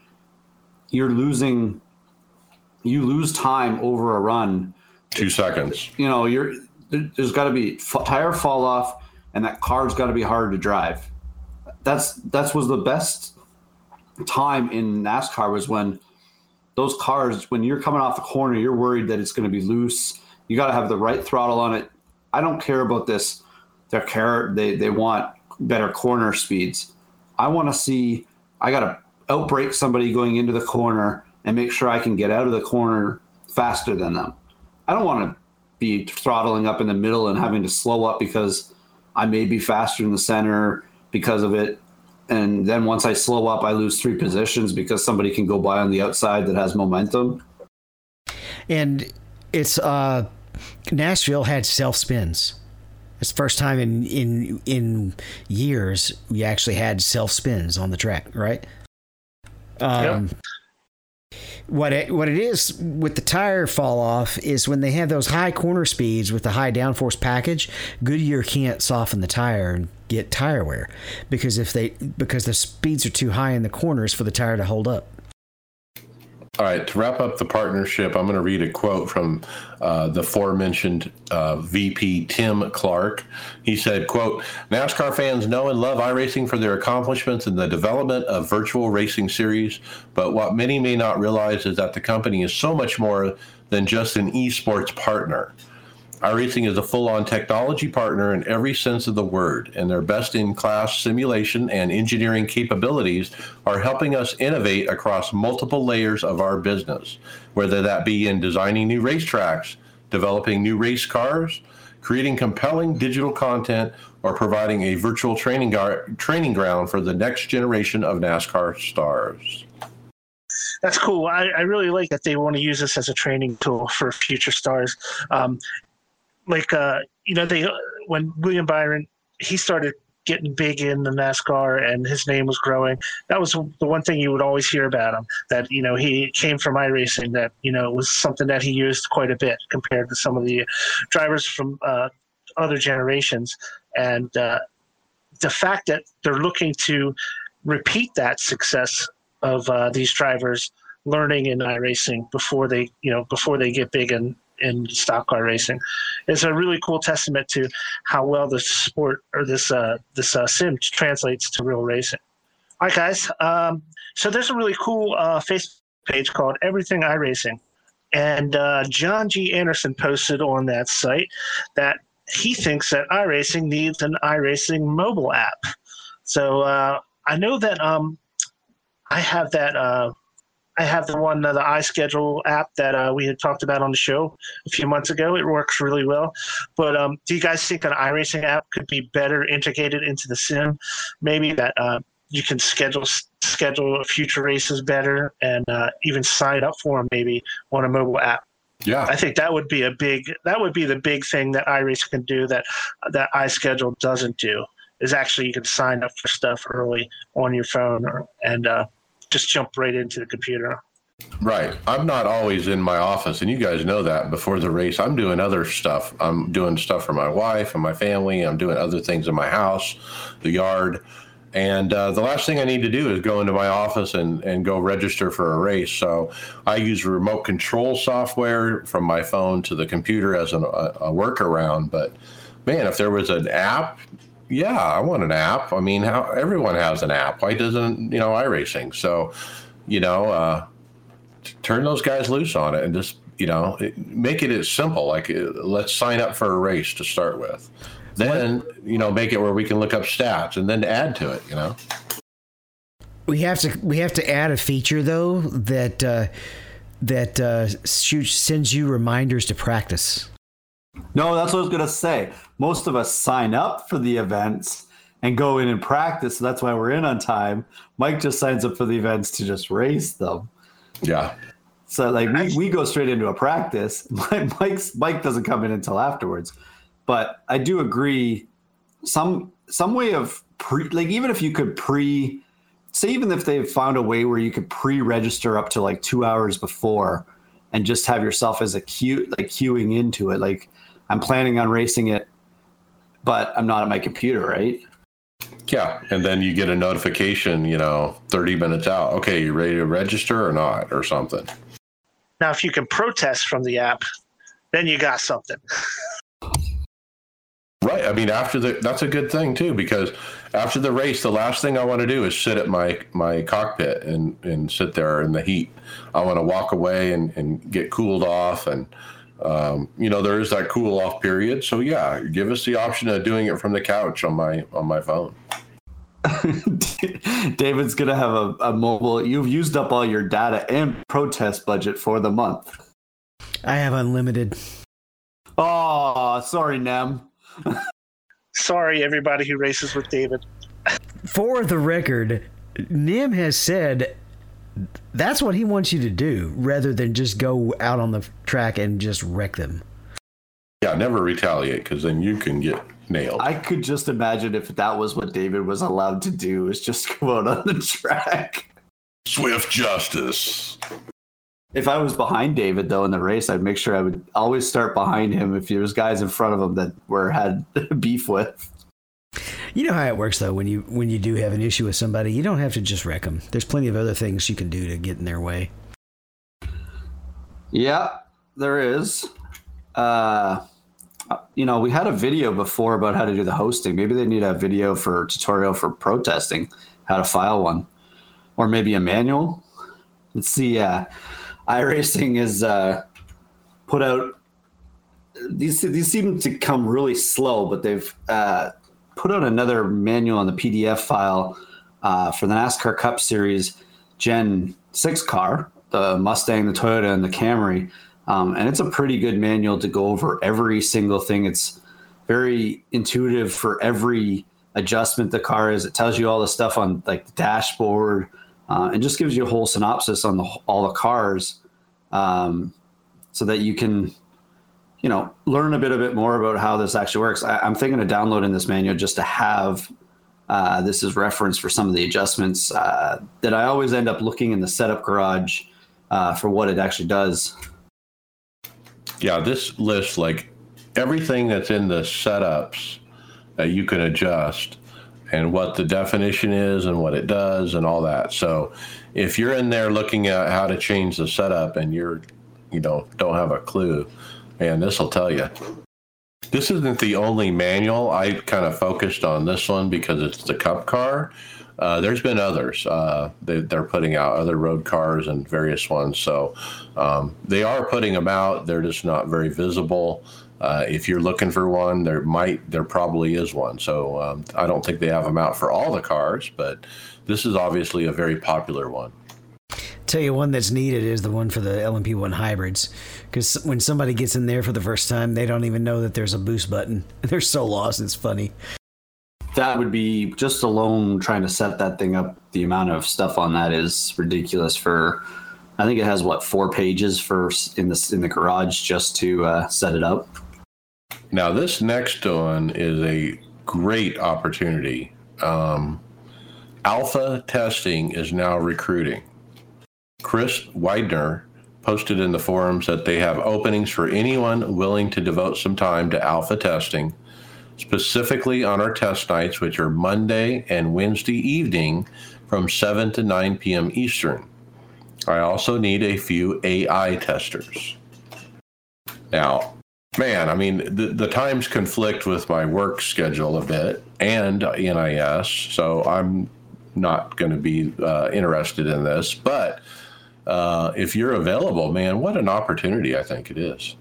you're losing you lose time over a run. Two seconds. You know you're there's got to be tire fall off and that car's got to be hard to drive. That's that's was the best time in nascar was when those cars when you're coming off the corner you're worried that it's going to be loose you got to have the right throttle on it i don't care about this their care they they want better corner speeds I want to see, I got to outbrake somebody going into the corner and make sure I can get out of the corner faster than them. I don't want to be throttling up in the middle and having to slow up because I may be faster in the center because of it. And then once I slow up, I lose three positions because somebody can go by on the outside that has momentum. And it's uh, Nashville had self spins. It's the first time in in in years we actually had self spins on the track, right? Um, yep. What it what it is with the tire fall off is when they have those high corner speeds with the high downforce package, Goodyear can't soften the tire and get tire wear because if they because the speeds are too high in the corners for the tire to hold up. All right, to wrap up the partnership, I'm going to read a quote from uh, the aforementioned uh, VP Tim Clark. He said, "quote NASCAR fans know and love iRacing for their accomplishments in the development of virtual racing series, but what many may not realize is that the company is so much more than just an esports partner." iRacing is a full on technology partner in every sense of the word, and their best in class simulation and engineering capabilities are helping us innovate across multiple layers of our business, whether that be in designing new racetracks, developing new race cars, creating compelling digital content, or providing a virtual training, gar- training ground for the next generation of NASCAR stars that's cool. I, I, really like that they want to use this as a training tool for future stars. Um, like uh, you know they when William Byron he started getting big in the NASCAR and his name was growing. That was the one thing you would always hear about him. That you know he came from iRacing. That you know it was something that he used quite a bit compared to some of the drivers from uh, other generations. And uh, the fact that they're looking to repeat that success of uh, these drivers learning in iRacing before they you know before they get big and in stock car racing. It's a really cool testament to how well the sport or this uh, this uh, sim translates to real racing. All right, guys. Um, so there's a really cool uh, Facebook page called Everything iRacing, and uh, John G. Anderson posted on that site that he thinks that iRacing needs an iRacing mobile app. So uh, I know that um, I have that uh, I have the one, uh, the iSchedule app that uh, we had talked about on the show a few months ago. It works really well. But um, do you guys think an iRacing app could be better integrated into the sim? Maybe that uh, you can schedule schedule future races better and uh, even sign up for them maybe on a mobile app. Yeah, I think that would be a big that would be the big thing that iRacing can do that that iSchedule doesn't do. Is actually you can sign up for stuff early on your phone or, and uh, just jump right into the computer. Right. I'm not always in my office, and you guys know that before the race. I'm doing other stuff. I'm doing stuff for my wife and my family. I'm doing other things in my house, the yard. And uh, the last thing I need to do is go into my office and, and go register for a race. So I use remote control software from my phone to the computer as an, a, a workaround. But man, if there was an app yeah, I want an app. I mean, how everyone has an app. Why doesn't you know iRacing? So, you know, uh, turn those guys loose on it and just you know make it as simple. Like uh, let's sign up for a race to start with. Then you know make it where we can look up stats and then add to it. You know. We have to we have to add a feature though that uh, that uh, shoots, sends you reminders to practice. No, that's what I was gonna say. Most of us sign up for the events and go in and practice. So that's why we're in on time. Mike just signs up for the events to just race them. Yeah. So like we, we go straight into a practice. Mike's Mike doesn't come in until afterwards. But I do agree some some way of pre like even if you could pre say even if they found a way where you could pre-register up to like two hours before and just have yourself as a queue like queuing into it like i'm planning on racing it but i'm not at my computer right Yeah. And then you get a notification, you know, 30 minutes out. Okay, you ready to register or not or something? Now, if you can protest from the app, then you got something. Right. I mean, after the that's a good thing too because after the race, the last thing I want to do is sit at my my cockpit and and sit there in the heat. I want to walk away and and get cooled off and. Um, you know there is that cool off period, so yeah, give us the option of doing it from the couch on my on my phone. david's gonna have a, a mobile you've used up all your data and protest budget for the month I have unlimited. oh sorry nem Sorry, everybody who races with David. For the record, Nim has said that's what he wants you to do rather than just go out on the track and just wreck them. Yeah, never retaliate because then you can get nailed. I could just imagine if that was what David was allowed to do, is just go out on the track. Swift justice. If I was behind David though in the race, I'd make sure I would always start behind him if there was guys in front of him that were had beef with. You know how it works though when you when you do have an issue with somebody, you don't have to just wreck them. There's plenty of other things you can do to get in their way. Yeah, there is. Uh, you know, we had a video before about how to do the hosting. Maybe they need a video for tutorial for protesting, how to file one, or maybe a manual. Let's see. Uh, iRacing is uh, put out. These these seem to come really slow, but they've uh, put out another manual on the PDF file uh, for the NASCAR Cup Series Gen Six car, the Mustang, the Toyota, and the Camry. Um, and it's a pretty good manual to go over every single thing. It's very intuitive for every adjustment the car is. It tells you all the stuff on like the dashboard, uh, and just gives you a whole synopsis on the, all the cars, um, so that you can, you know, learn a bit a bit more about how this actually works. I, I'm thinking of downloading this manual just to have uh, this is reference for some of the adjustments uh, that I always end up looking in the setup garage uh, for what it actually does. Yeah, this lists like everything that's in the setups that you can adjust and what the definition is and what it does and all that. So if you're in there looking at how to change the setup and you're, you know, don't have a clue, man, this will tell you. This isn't the only manual. I kind of focused on this one because it's the cup car. Uh, there's been others. Uh, they, they're putting out other road cars and various ones. So um, they are putting them out. They're just not very visible. Uh, if you're looking for one, there might, there probably is one. So um, I don't think they have them out for all the cars, but this is obviously a very popular one. Tell you one that's needed is the one for the LMP1 hybrids, because when somebody gets in there for the first time, they don't even know that there's a boost button. They're so lost. It's funny. That would be just alone trying to set that thing up. The amount of stuff on that is ridiculous. For I think it has what four pages for in the in the garage just to uh, set it up. Now, this next one is a great opportunity. Um, alpha testing is now recruiting. Chris Widener posted in the forums that they have openings for anyone willing to devote some time to alpha testing, specifically on our test nights, which are Monday and Wednesday evening from 7 to 9 p.m. Eastern. I also need a few AI testers. Now, man, I mean, the, the times conflict with my work schedule a bit and NIS, so I'm not going to be uh, interested in this. But uh, if you're available, man, what an opportunity I think it is.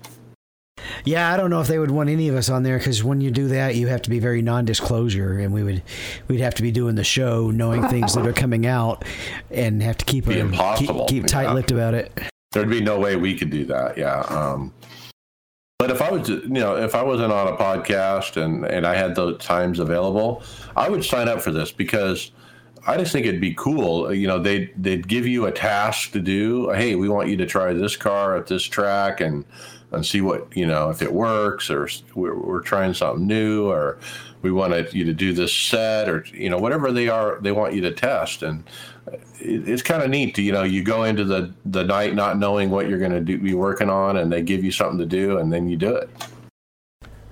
Yeah, I don't know if they would want any of us on there because when you do that, you have to be very non-disclosure, and we would we'd have to be doing the show, knowing things that are coming out, and have to keep a, impossible, keep, keep tight-lipped about it. There'd be no way we could do that. Yeah. Um, But if I was, you know, if I wasn't on a podcast and and I had those times available, I would sign up for this because I just think it'd be cool. You know, they they'd give you a task to do. Hey, we want you to try this car at this track and and see what you know if it works, or we're, we're trying something new, or we want you to do this set, or you know whatever they are they want you to test. And it, it's kind of neat. To, you know, you go into the the night not knowing what you're going to be working on, and they give you something to do, and then you do it.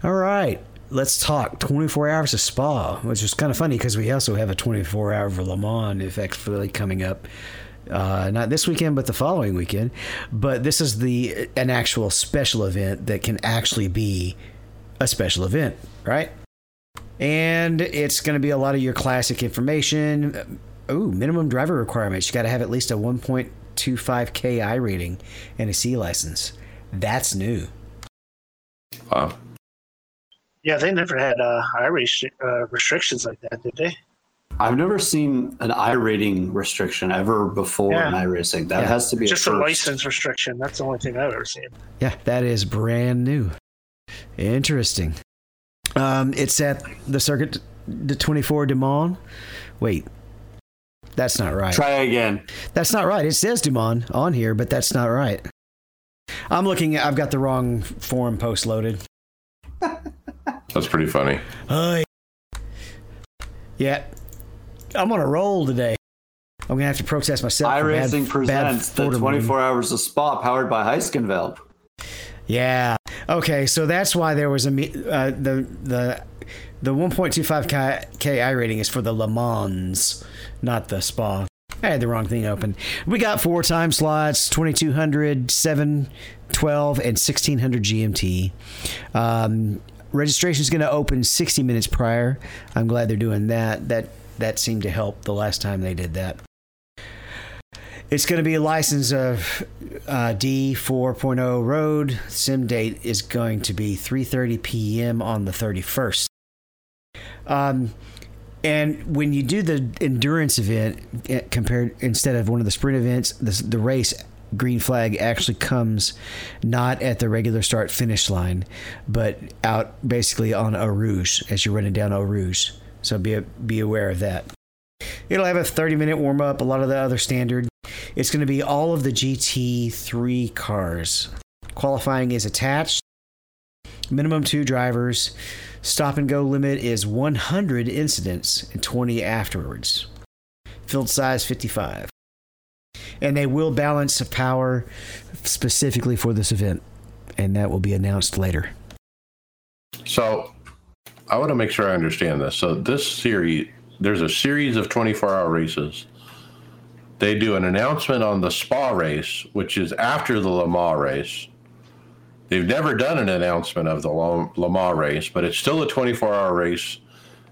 All right let's talk. 24 hours of spa which is kind of funny because we also have a 24 hour for le mans effectively coming up uh, not this weekend but the following weekend. But this is the an actual special event that can actually be a special event right? And it's going to be a lot of your classic information. Ooh minimum driver requirements. You got to have at least a 1.25 ki rating and a c license. That's new. Wow yeah, they never had uh, iRace uh, restrictions like that, did they? I've never seen an I rating restriction ever before yeah. in iRacing. That yeah. has to be just a, a, license restriction. That's the only thing I've ever seen. Yeah, that is brand new. Interesting. Um, it's at the circuit the 24 Du Mans. Wait, that's not right. Try again. That's not right. It says Du Mans on here, but that's not right. I'm looking. I've got the wrong forum post loaded. That's pretty funny. Uh, yeah, I'm on a roll today. I'm gonna have to protest myself. iRacing bad, presents bad the 24 hours of Spa powered by Heusinkveld. Yeah. Okay, so that's why there was a uh, the the the 1.25 k I rating is for the Le Mans, not the Spa. I had the wrong thing open. We got four time slots 2200, 7, 12, and 1600 GMT. Um, registration is going to open 60 minutes prior. I'm glad they're doing that. That that seemed to help the last time they did that. It's going to be a license of uh, D 4.0 road. Sim date is going to be 3:30 p.m. on the 31st. Um, and when you do the endurance event eh, compared instead of one of the sprint events, the, the race green flag actually comes not at the regular start finish line, but out basically on Eau Rouge as you're running down Eau Rouge. So be be aware of that. It'll have a 30 minute warm up, a lot of the other standard. It's going to be all of the GT3 cars. Qualifying is attached. Minimum two drivers. Stop and go limit is 100 incidents and 20 afterwards. Field size 55 and they will balance of power specifically for this event, and that will be announced later. So, I want to make sure I understand this. So, this series, there's a series of 24 hour races. They do an announcement on the Spa race, which is after the Le Mans race. They've never done an announcement of the Le Mans race, but it's still a 24 hour race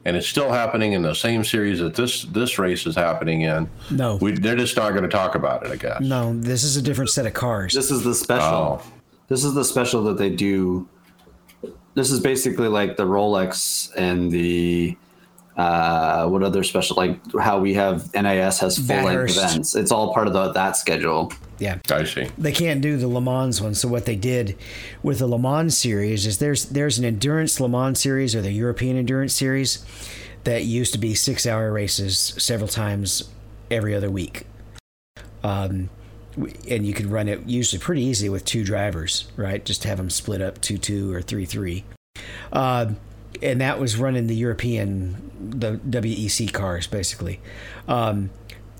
and it's still happening in the same series that this this race is happening in. No, we, they're just not going to talk about it. I guess. No, this is a different set of cars. This is the special. Oh. This is the special that they do. This is basically like the Rolex and the uh, what other special like how we have NIS has full length events. It's all part of the, that schedule. Yeah, I see. They can't do the Le Mans one. So what they did with the Le Mans series is there's there's an endurance Le Mans series or the European endurance series that used to be six hour races several times every other week. Um, and you could run it usually pretty easy with two drivers, right? Just have them split up two two or three three. Uh, and that was running the European the WEC cars basically. Um,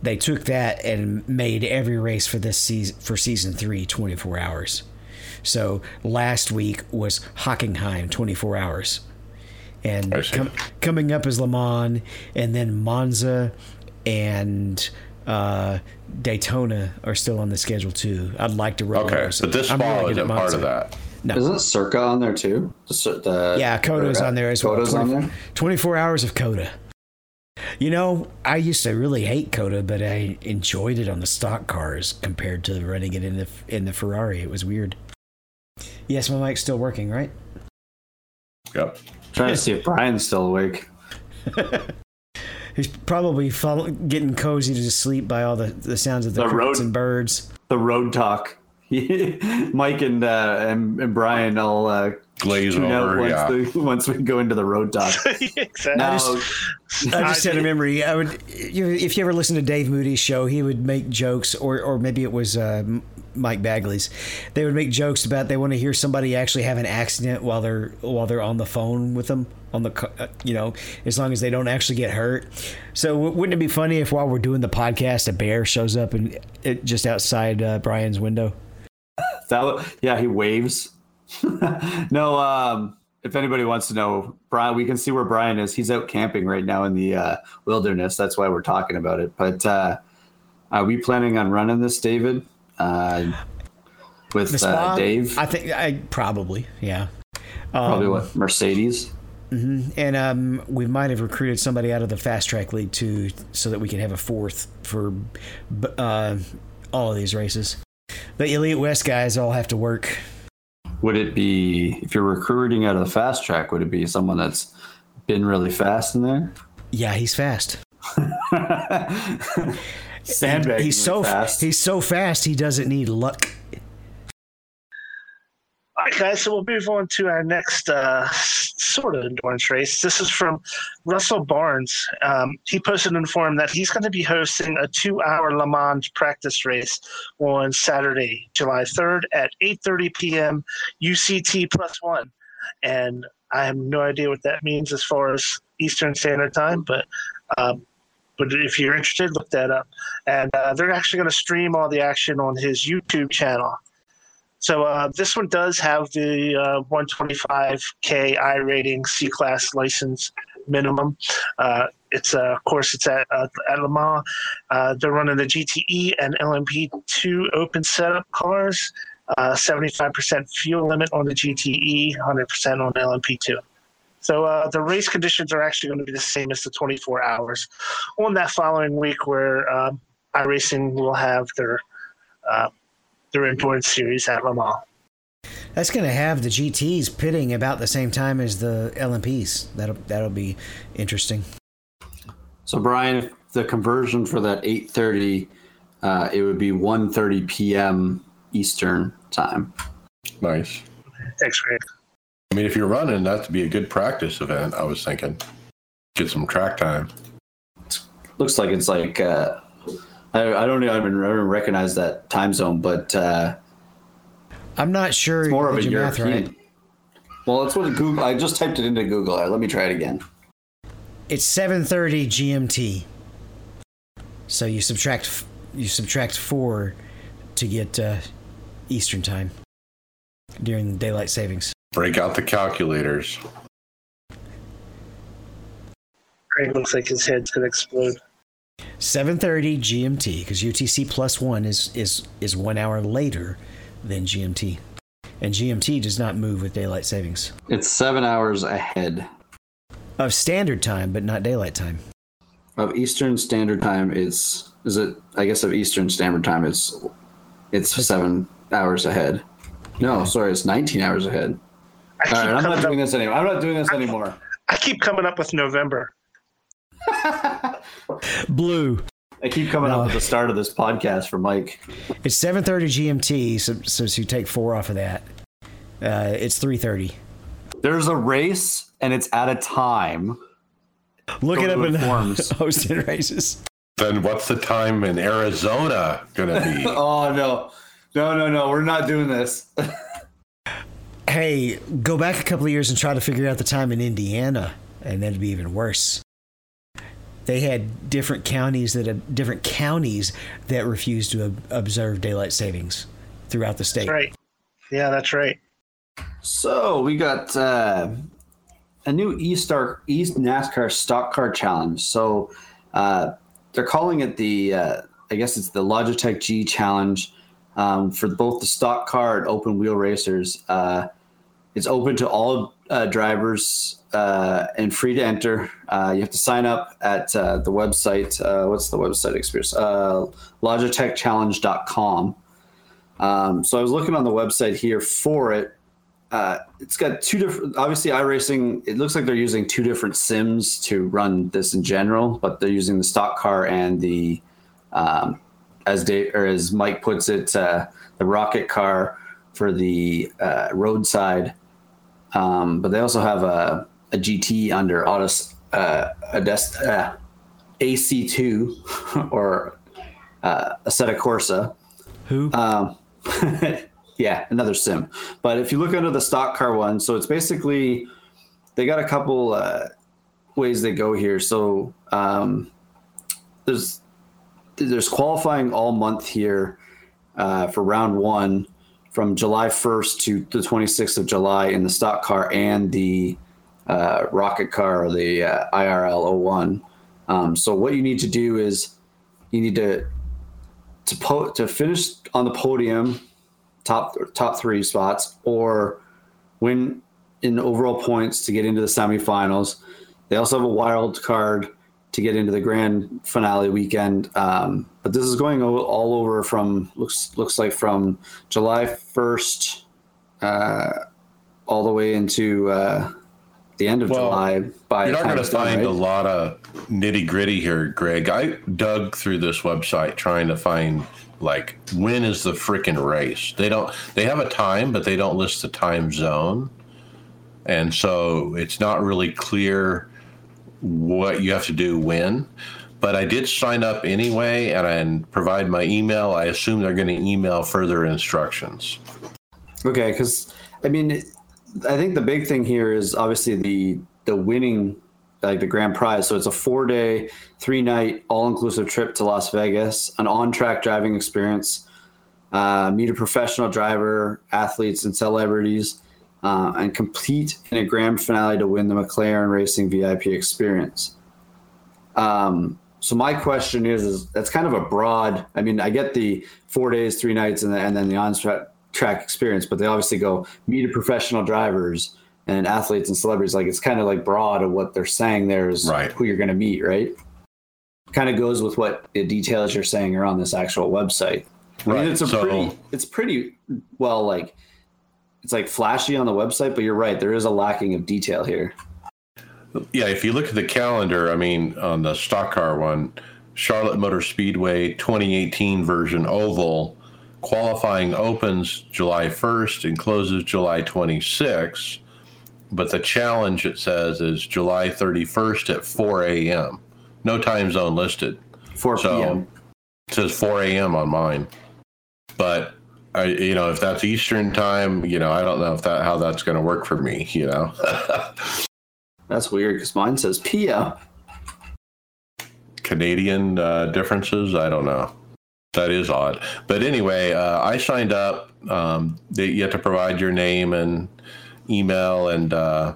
they took that and made every race for this season for season three 24 hours. So last week was Hockenheim 24 hours, and com- coming up is Le Mans, and then Monza and uh, Daytona are still on the schedule too. I'd like to run. Okay, those. but this fall isn't part of that. No. Isn't Circa on there too? The, the, yeah, COTA's on there as COTA's well. 20, on there? 24 hours of COTA. You know, I used to really hate COTA, but I enjoyed it on the stock cars compared to running it in the in the Ferrari. It was weird. Yes, my mic's still working, right? Yep. Trying to see if Brian's still awake. He's probably fall, getting cozy to sleep by all the, the sounds of the, the road, and birds. The road talk. Mike and, uh, and and Brian all uh, Glaze tune out over, once, yeah. the, once we go into the road talk. exactly. Now, I just had a memory. I would, if you ever listen to Dave Moody's show, he would make jokes, or or maybe it was uh, Mike Bagley's. They would make jokes about they want to hear somebody actually have an accident while they're while they're on the phone with them on the, uh, you know, as long as they don't actually get hurt. So w- wouldn't it be funny if while we're doing the podcast, a bear shows up and it just outside uh, Brian's window? that yeah, he waves. no, um, if anybody wants to know, Brian, we can see where Brian is. He's out camping right now in the uh, wilderness. That's why we're talking about it. But uh, are we planning on running this, David? Uh, with uh, spa, Dave, I think I probably yeah. probably what Mercedes. And um, we might have recruited somebody out of the fast track league too, so that we can have a fourth for uh, all of these races. The Elite West guys all have to work. Would it be if you're recruiting out of the fast track? Would it be someone that's been really fast in there? Yeah, he's fast. Sandbagging he's so fast. he's so fast. He doesn't need luck. All right, guys, so we'll move on to our next uh, sort of endurance race. This is from Russell Barnes. Um, he posted in forum that he's going to be hosting a two-hour Le Mans practice race on Saturday, July 3rd at 8.30 p.m. UCT plus one. And I have no idea what that means as far as Eastern Standard Time, but um, but if you're interested, look that up. And uh, they're actually going to stream all the action on his YouTube channel. So uh, this one does have the uh, 125k I rating C class license minimum. Uh, it's uh, of course it's at uh, at Le Mans. Uh, they're running the GTE and LMP2 open setup cars. Uh, 75% fuel limit on the GTE, 100% on LMP2. So uh, the race conditions are actually going to be the same as the 24 hours. On that following week, where um, iRacing will have their uh, their endurance series at Le Mans. That's going to have the GTs pitting about the same time as the LMPs. That'll that'll be interesting. So Brian, if the conversion for that 8:30, uh, it would be 1:30 p.m. Eastern time. Nice. Thanks, Greg. I mean, if you're running, that'd be a good practice event. I was thinking, get some track time. Looks like it's like uh, I, I don't even, I don't recognize that time zone, but uh, I'm not sure. it's more of a did your math European. right. Well, it's what Google. I just typed it into Google. Let me try it again. It's 7:30 GMT. So you subtract you subtract four to get uh, Eastern time during daylight savings. Break out the calculators. Craig looks like his head's gonna explode. 7:30 GMT because UTC plus one is is is one hour later than GMT, and GMT does not move with daylight savings It's seven hours ahead of standard time, but not daylight time. of Eastern Standard Time. is is it? I guess of Eastern Standard Time. It's it's seven hours ahead. No, sorry, it's 19 hours ahead. I keep, All right, I'm not doing up, this anymore. I'm not doing this anymore. I keep coming up with November. Blue. I keep coming No. up with the start of this podcast for Mike. It's 7:30 GMT, so so, so you take four off of that. Uh, it's 3:30. There's a race and it's at a time. Look Go it up in the forums. hosting races. Then what's the time in Arizona gonna be? Oh no, no, no, no! We're not doing this. Hey, go back a couple of years and try to figure out the time in Indiana, and that'd be even worse. They had different counties that had different counties that refused to observe daylight savings throughout the state. That's right. Yeah, that's right. So we got uh, a new East Star East NASCAR Stock Car Challenge. So uh, they're calling it the uh, I guess it's the Logitech G Challenge um, for both the stock car and open wheel racers. Uh, it's open to all uh, drivers uh, and free to enter. Uh, you have to sign up at uh, the website. Uh, what's the website experience? Uh, Logitechchallenge.com. Um, so I was looking on the website here for it uh, it's got two different obviously iRacing it looks like they're using two different sims to run this in general but they're using the stock car and the um, as Dave or as Mike puts it, the rocket car for the roadside. Um, but they also have a, a GT under Autos, uh, a Des- uh, AC2 or uh, Assetto Corsa. Who? Um, yeah, another sim. But if you look under the stock car one, so it's basically they got a couple uh, ways they go here. So um, there's there's qualifying all month here uh, for round one from July 1st to the 26th of July in the stock car and the uh, rocket car or the uh, IRL 01. Um, so what you need to do is you need to to po- to finish on the podium, top top three spots, or win in overall points to get into the semifinals. They also have a wild card to get into the grand finale weekend. Um, but this is going all, over from looks looks like from July first uh, all the way into uh, the end of Well, July. By You're not going to find right? a lot of nitty gritty here, Greg. I dug through this website trying to find like when is the freaking race. They don't. They have a time, but they don't list the time zone, and so it's not really clear what you have to do when. But I did sign up anyway, and I provide my email. I assume they're going to email further instructions. Okay, because I mean, I think the big thing here is obviously the the winning, like the grand prize. So it's a four day, three night, all inclusive trip to Las Vegas, an on track driving experience, uh, meet a professional driver, athletes, and celebrities, uh, and compete in a grand finale to win the McLaren Racing VIP experience. Um, so my question is, is that's kind of a broad. I mean, I get the four days, three nights, and, the, and then the on track experience, but they obviously go meet a professional drivers and athletes and celebrities. Like it's kind of like broad of what they're saying there is Right. who you're going to meet, right? Kind of goes with what the details you're saying are on this actual website. I mean, Right, it's a so- pretty, it's pretty well like it's like flashy on the website, but you're right, there is a lacking of detail here. Yeah, if you look at the calendar, I mean, on the stock car one, Charlotte Motor Speedway 2018 version oval, qualifying opens July 1st and closes July 26th. But the challenge, it says, is July 31st at 4 a.m. No time zone listed. 4 So p.m. it says 4 a.m. on mine. But I, you know, if that's Eastern time, you know, I don't know if that how that's going to work for me. You know. That's weird because mine says PM. Canadian uh, differences. I don't know. That is odd. But anyway, uh, I signed up. Um, they, you have to provide your name and email and uh,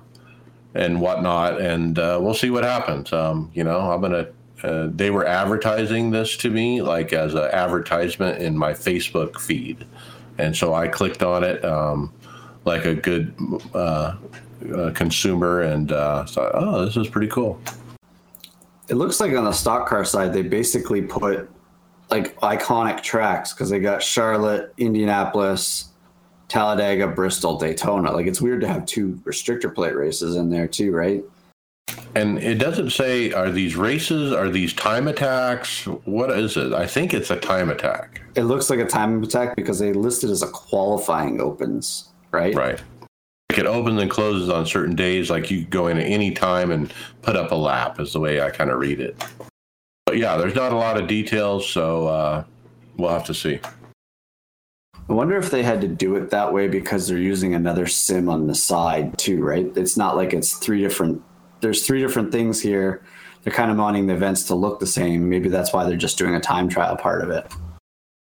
and whatnot, and uh, we'll see what happens. Um, you know, I'm gonna. Uh, they were advertising this to me like as an advertisement in my Facebook feed, and so I clicked on it um, like a good uh, uh, consumer and thought, oh, this is pretty cool. It looks like on the stock car side, they basically put like iconic tracks because they got Charlotte, Indianapolis, Talladega, Bristol, Daytona. Like it's weird to have two restrictor plate races in there too, right? And it doesn't say are these races, are these time attacks? What is it? I think it's a time attack. It looks like a time attack because they listed as a qualifying opens, right? Right. Like it opens and closes on certain days, like you go in at any time and put up a lap is the way I kind of read it. But yeah, there's not a lot of details, so uh, we'll have to see. I wonder if they had to do it that way because they're using another sim on the side too, right? It's not like it's three different. There's three different things here. They're kind of wanting the events to look the same. Maybe that's why they're just doing a time trial part of it.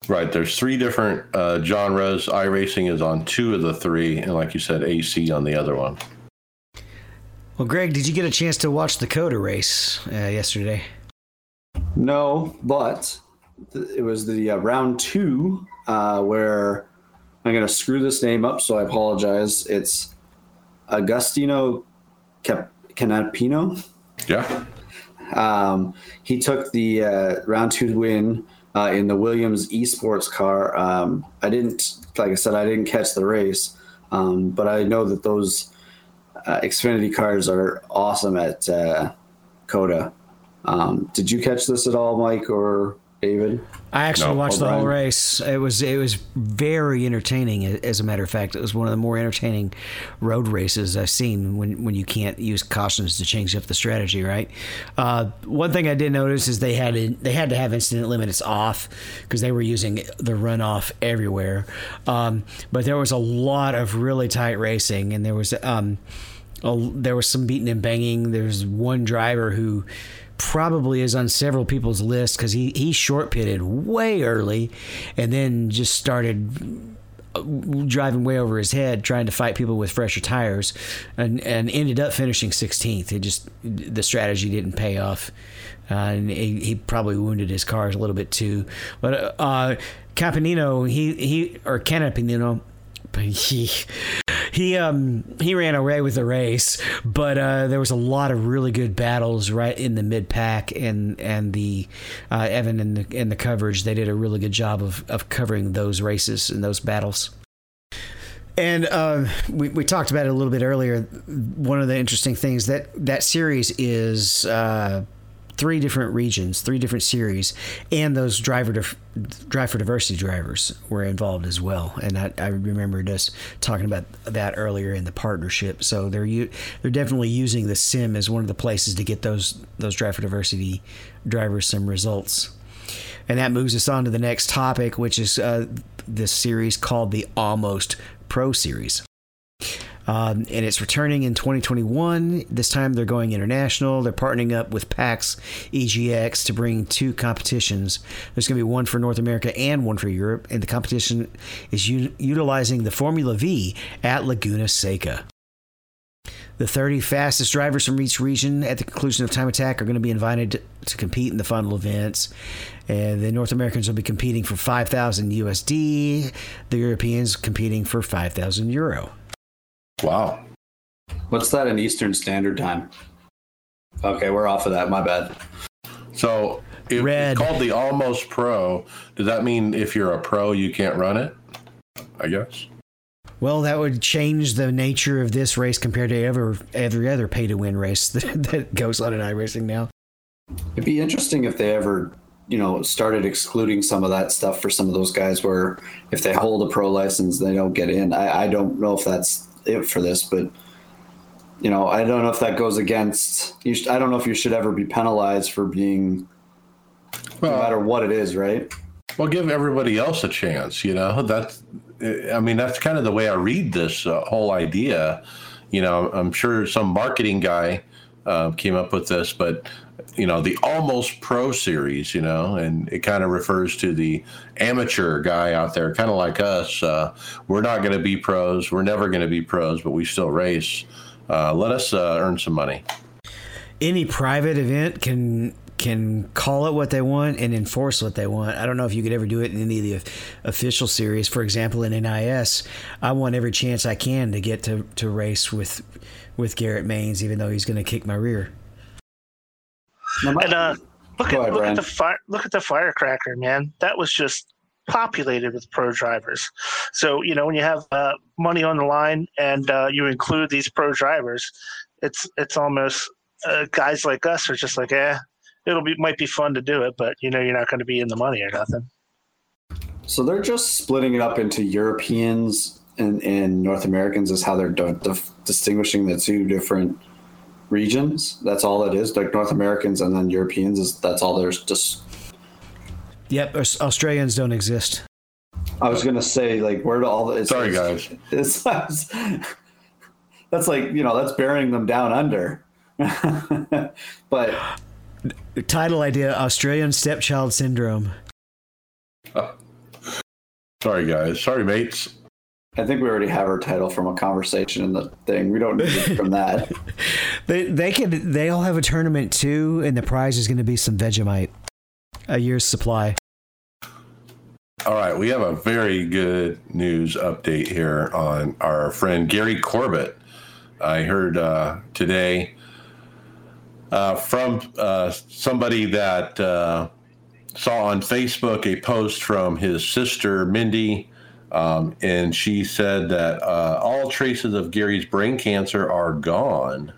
Right. There's three different uh, genres. iRacing is on two of the three, and like you said, AC on the other one. Well, Greg, did you get a chance to watch the COTA race uh, yesterday? No, but th- it was the uh, round two uh, where I'm going to screw this name up, so I apologize. It's Agustino Cap- Canapino. Yeah. Um, he took the uh, round two win uh, in the Williams esports car. Um, I didn't, like I said, I didn't catch the race, um, but I know that those uh, Xfinity cars are awesome at uh, COTA. Um, did you catch this at all, Mike or David? I actually No, watched the whole race. It was it was very entertaining. As a matter of fact, it was one of the more entertaining road races I've seen. When when you can't use cautions to change up the strategy, right? Uh, one thing I did notice is they had to, they had to have incident limits off because they were using the runoff everywhere. Um, but there was a lot of really tight racing, and there was um, a, there was some beating and banging. There's one driver who probably is on several people's lists because he, he short pitted way early and then just started uh, driving way over his head trying to fight people with fresher tires and, and ended up finishing 16th it just the strategy didn't pay off uh, and he, he probably wounded his cars a little bit too. But uh he he or Canapinino he he um he ran away with the race, but uh, there was a lot of really good battles right in the mid pack, and and the uh, Evan and the and the coverage they did a really good job of of covering those races and those battles. And uh, we, we talked about it a little bit earlier. One of the interesting things that that series is uh, three different regions, three different series, and those driver dif- drive for diversity drivers were involved as well. And I, I remembered us talking about that earlier in the partnership. So they're u- they're definitely using the sim as one of the places to get those those drive for diversity drivers some results. And that moves us on to the next topic, which is uh, this series called the Almost Pro Series. Um, and it's returning in 2021. This time they're going international. They're partnering up with PAX EGX to bring two competitions. There's going to be one for North America and one for Europe. And the competition is u- utilizing the Formula V at Laguna Seca. The 30 fastest drivers from each region at the conclusion of Time Attack are going to be invited to, to compete in the final events. And the North Americans will be competing for 5,000 USD, the Europeans competing for 5,000 Euro. Wow. What's that in Eastern Standard Time? Okay, we're off of that. My bad. So if Red. it's called the Almost Pro. Does that mean if you're a pro, you can't run it? I guess. Well, that would change the nature of this race compared to ever every other pay to win race that, that goes on in iRacing now. It'd be interesting if they ever, you know, started excluding some of that stuff for some of those guys where if they hold a pro license, they don't get in. I, I don't know if that's it for this, but you know, I don't know if that goes against. You sh- I don't know if you should ever be penalized for being, no matter what it is, right? Well, give everybody else a chance. You know, that's. I mean, that's kind of the way I read this uh, whole idea. You know, I'm sure some marketing guy uh, came up with this, but you know, the almost pro series. You know, and it kind of refers to the amateur guy out there, kind of like us. Uh, we're not going to be pros. We're never going to be pros, but we still race. Uh, let us uh, earn some money. Any private event can can call it what they want and enforce what they want. I don't know if you could ever do it in any of the official series. For example, in NIS, I want every chance I can to get to, to race with with Garrett Manes, even though he's going to kick my rear. And uh, look at ahead, look Brian. at the fire look at the firecracker, man. That was just populated with pro drivers. So you know when you have uh, money on the line and uh, you include these pro drivers, it's it's almost uh, guys like us are just like, eh, it'll be might be fun to do it, but you know you're not going to be in the money or nothing. So they're just splitting it up into Europeans and, and North Americans is how they're di- dif- distinguishing the two different regions. That's all it is. Like North Americans and then Europeans is that's all there's just. Yep, Australians don't exist. I was gonna say like where do all the it's, Sorry, it's- guys. It's, that's like you know that's burying them down under. but Title idea: Australian stepchild syndrome. Sorry, guys. Sorry, mates. I think we already have our title from a conversation in the thing. We don't need it from that. They they could they all have a tournament too, and the prize is going to be some Vegemite, a year's supply. All right, we have a very good news update here on our friend Gary Corbett. I heard uh, today uh, from uh, somebody that uh, saw on Facebook a post from his sister Mindy, um, and she said that uh, all traces of Gary's brain cancer are gone.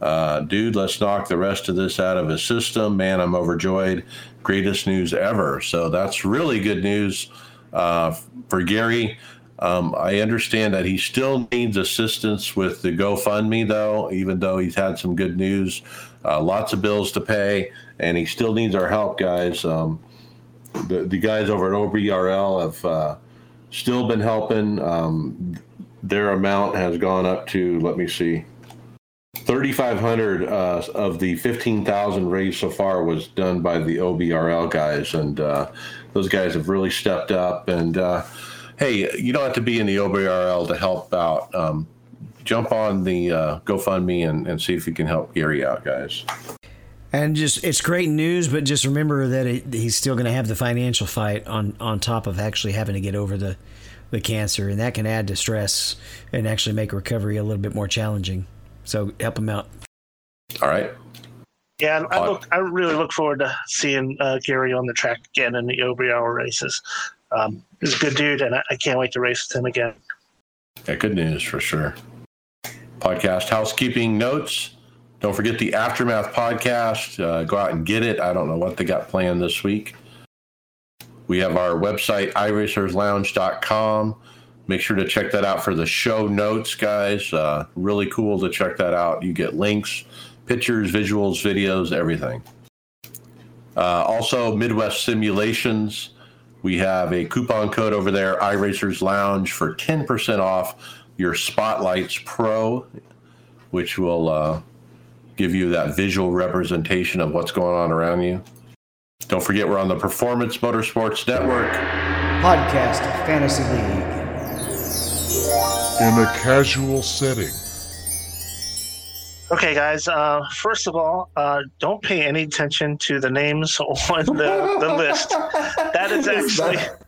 Uh, dude, let's knock the rest of this out of his system. Man, I'm overjoyed. Greatest news ever. So that's really good news for Gary. Um, I understand that he still needs assistance with the GoFundMe, though, even though he's had some good news, uh, lots of bills to pay, and he still needs our help, guys. Um, the, the guys over at OBRL have uh, still been helping. Um, their amount has gone up to, let me see, 3,500 uh, of the 15,000 raised so far was done by the OBRL guys, and uh, those guys have really stepped up. And uh, hey, you don't have to be in the OBRL to help out. Um, jump on the uh, GoFundMe and, and see if you can help Gary out, guys. And just it's great news, but just remember that it, he's still going to have the financial fight on on top of actually having to get over the the cancer, and that can add to stress and actually make recovery a little bit more challenging. So help him out. All right. Yeah, I look. I really look forward to seeing uh, Gary on the track again in the OBRL races. Um, he's a good dude, and I, I can't wait to race with him again. Yeah, good news for sure. Podcast housekeeping notes. Don't forget the Aftermath podcast. Uh, go out and get it. I don't know what they got planned this week. We have our website, iRacersLounge.com. Make sure to check that out for the show notes, guys. Uh, really cool to check that out. You get links, pictures, visuals, videos, everything. Uh, also, Midwest Simulations. We have a coupon code over there, iRacers Lounge, for 10% off your Spotlights Pro, which will uh, give you that visual representation of what's going on around you. Don't forget, we're on the Performance Motorsports Network. Podcast Fantasy League. In a casual setting. Okay, guys. Uh, first of all, uh, don't pay any attention to the names on the, the list. That is actually that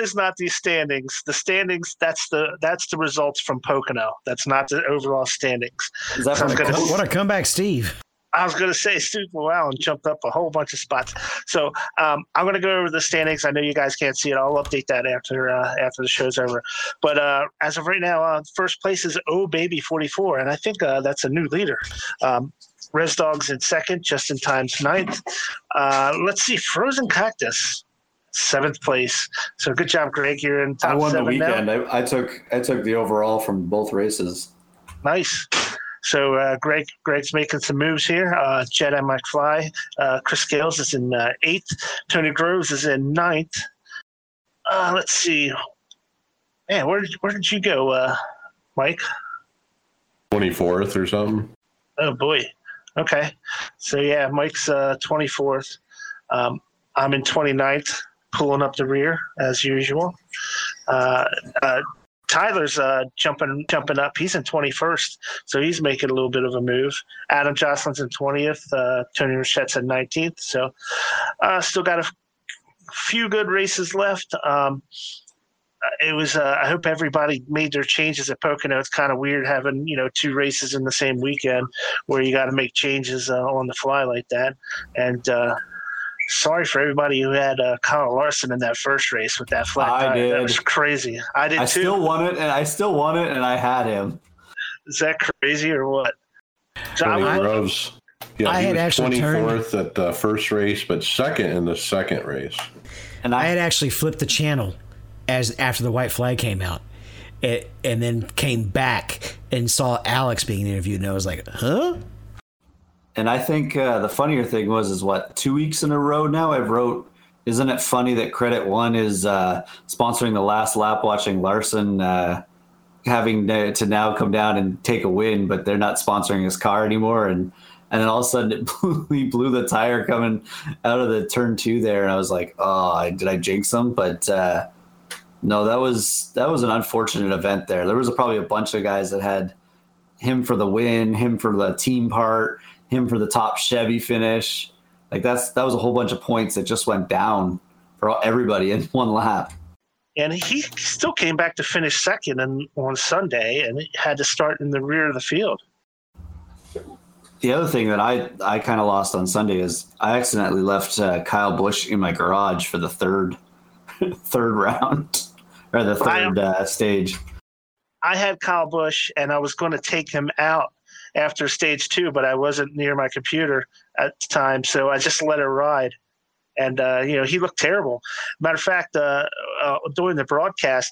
is not the standings. The standings that's the that's the results from Pocono. That's not the overall standings. Is that So I'm from gonna- What a comeback, Steve. I was going to say Steve Llewellyn jumped up a whole bunch of spots. So um, I'm going to go over the standings. I know you guys can't see it. I'll update that after uh, after the show's over. But uh, as of right now, uh, first place is Oh Baby 44, and I think uh, that's a new leader. Um, Res Dogs in second, Justin Times ninth. Uh, let's see, Frozen Cactus seventh place. So good job, Greg. You're in top I won the seven now. weekend. I, I took I took the overall from both races. Nice. So uh, Greg, Greg's making some moves here. Uh, Jedi McFly, uh, Chris Scales is in uh, eighth. Tony Groves is in ninth. Uh, let's see. Man, where did where did you go, uh, Mike? 24th or something. Oh boy. Okay. So yeah, Mike's uh, 24th. Um, I'm in 29th, pulling up the rear as usual. Uh, uh, Tyler's uh, jumping jumping up. He's in 21st, so he's making a little bit of a move. Adam Josselyn's in 20th. Uh, Tony Rochette's in 19th. So uh, still got a few good races left. Um, it was uh, I hope everybody made their changes at Pocono. It's kind of weird having you know two races in the same weekend where you got to make changes on the fly like that. And sorry for everybody who had uh, Kyle Larson in that first race with that flat I tire. That did. was crazy. I did I too. still won it, and I still won it, and I had him. Is that crazy or what? So I Groves. Yeah, I he had was actually turned- 24th at the first race, but second in the second race. And I I, had actually flipped the channel as after the white flag came out, it, and then came back and saw Alex being interviewed, and I was like, "Huh?" And I think uh, the funnier thing was is what two weeks in a row now I've wrote. Isn't it funny that Credit One is uh, sponsoring the last lap, watching Larson uh, having to now come down and take a win, but they're not sponsoring his car anymore, and and then all of a sudden it blew, he blew the tire coming out of the turn two there, and I was like, oh, did I jinx him? But uh, no, that was that was an unfortunate event there. There was probably a bunch of guys that had him for the win, him for the team part, him for the top Chevy finish. Like that's that was a whole bunch of points that just went down for everybody in one lap. and he still came back to finish second and, on Sunday and had to start in the rear of the field. The other thing that I I kind of lost on Sunday is I accidentally left uh, Kyle Busch in my garage for the third third round or the I third uh, stage. I had Kyle Busch and I was going to take him out after stage two, but I wasn't near my computer at the time, so I just let it ride. And uh, you know, he looked terrible. Matter of fact, uh, uh, during the broadcast,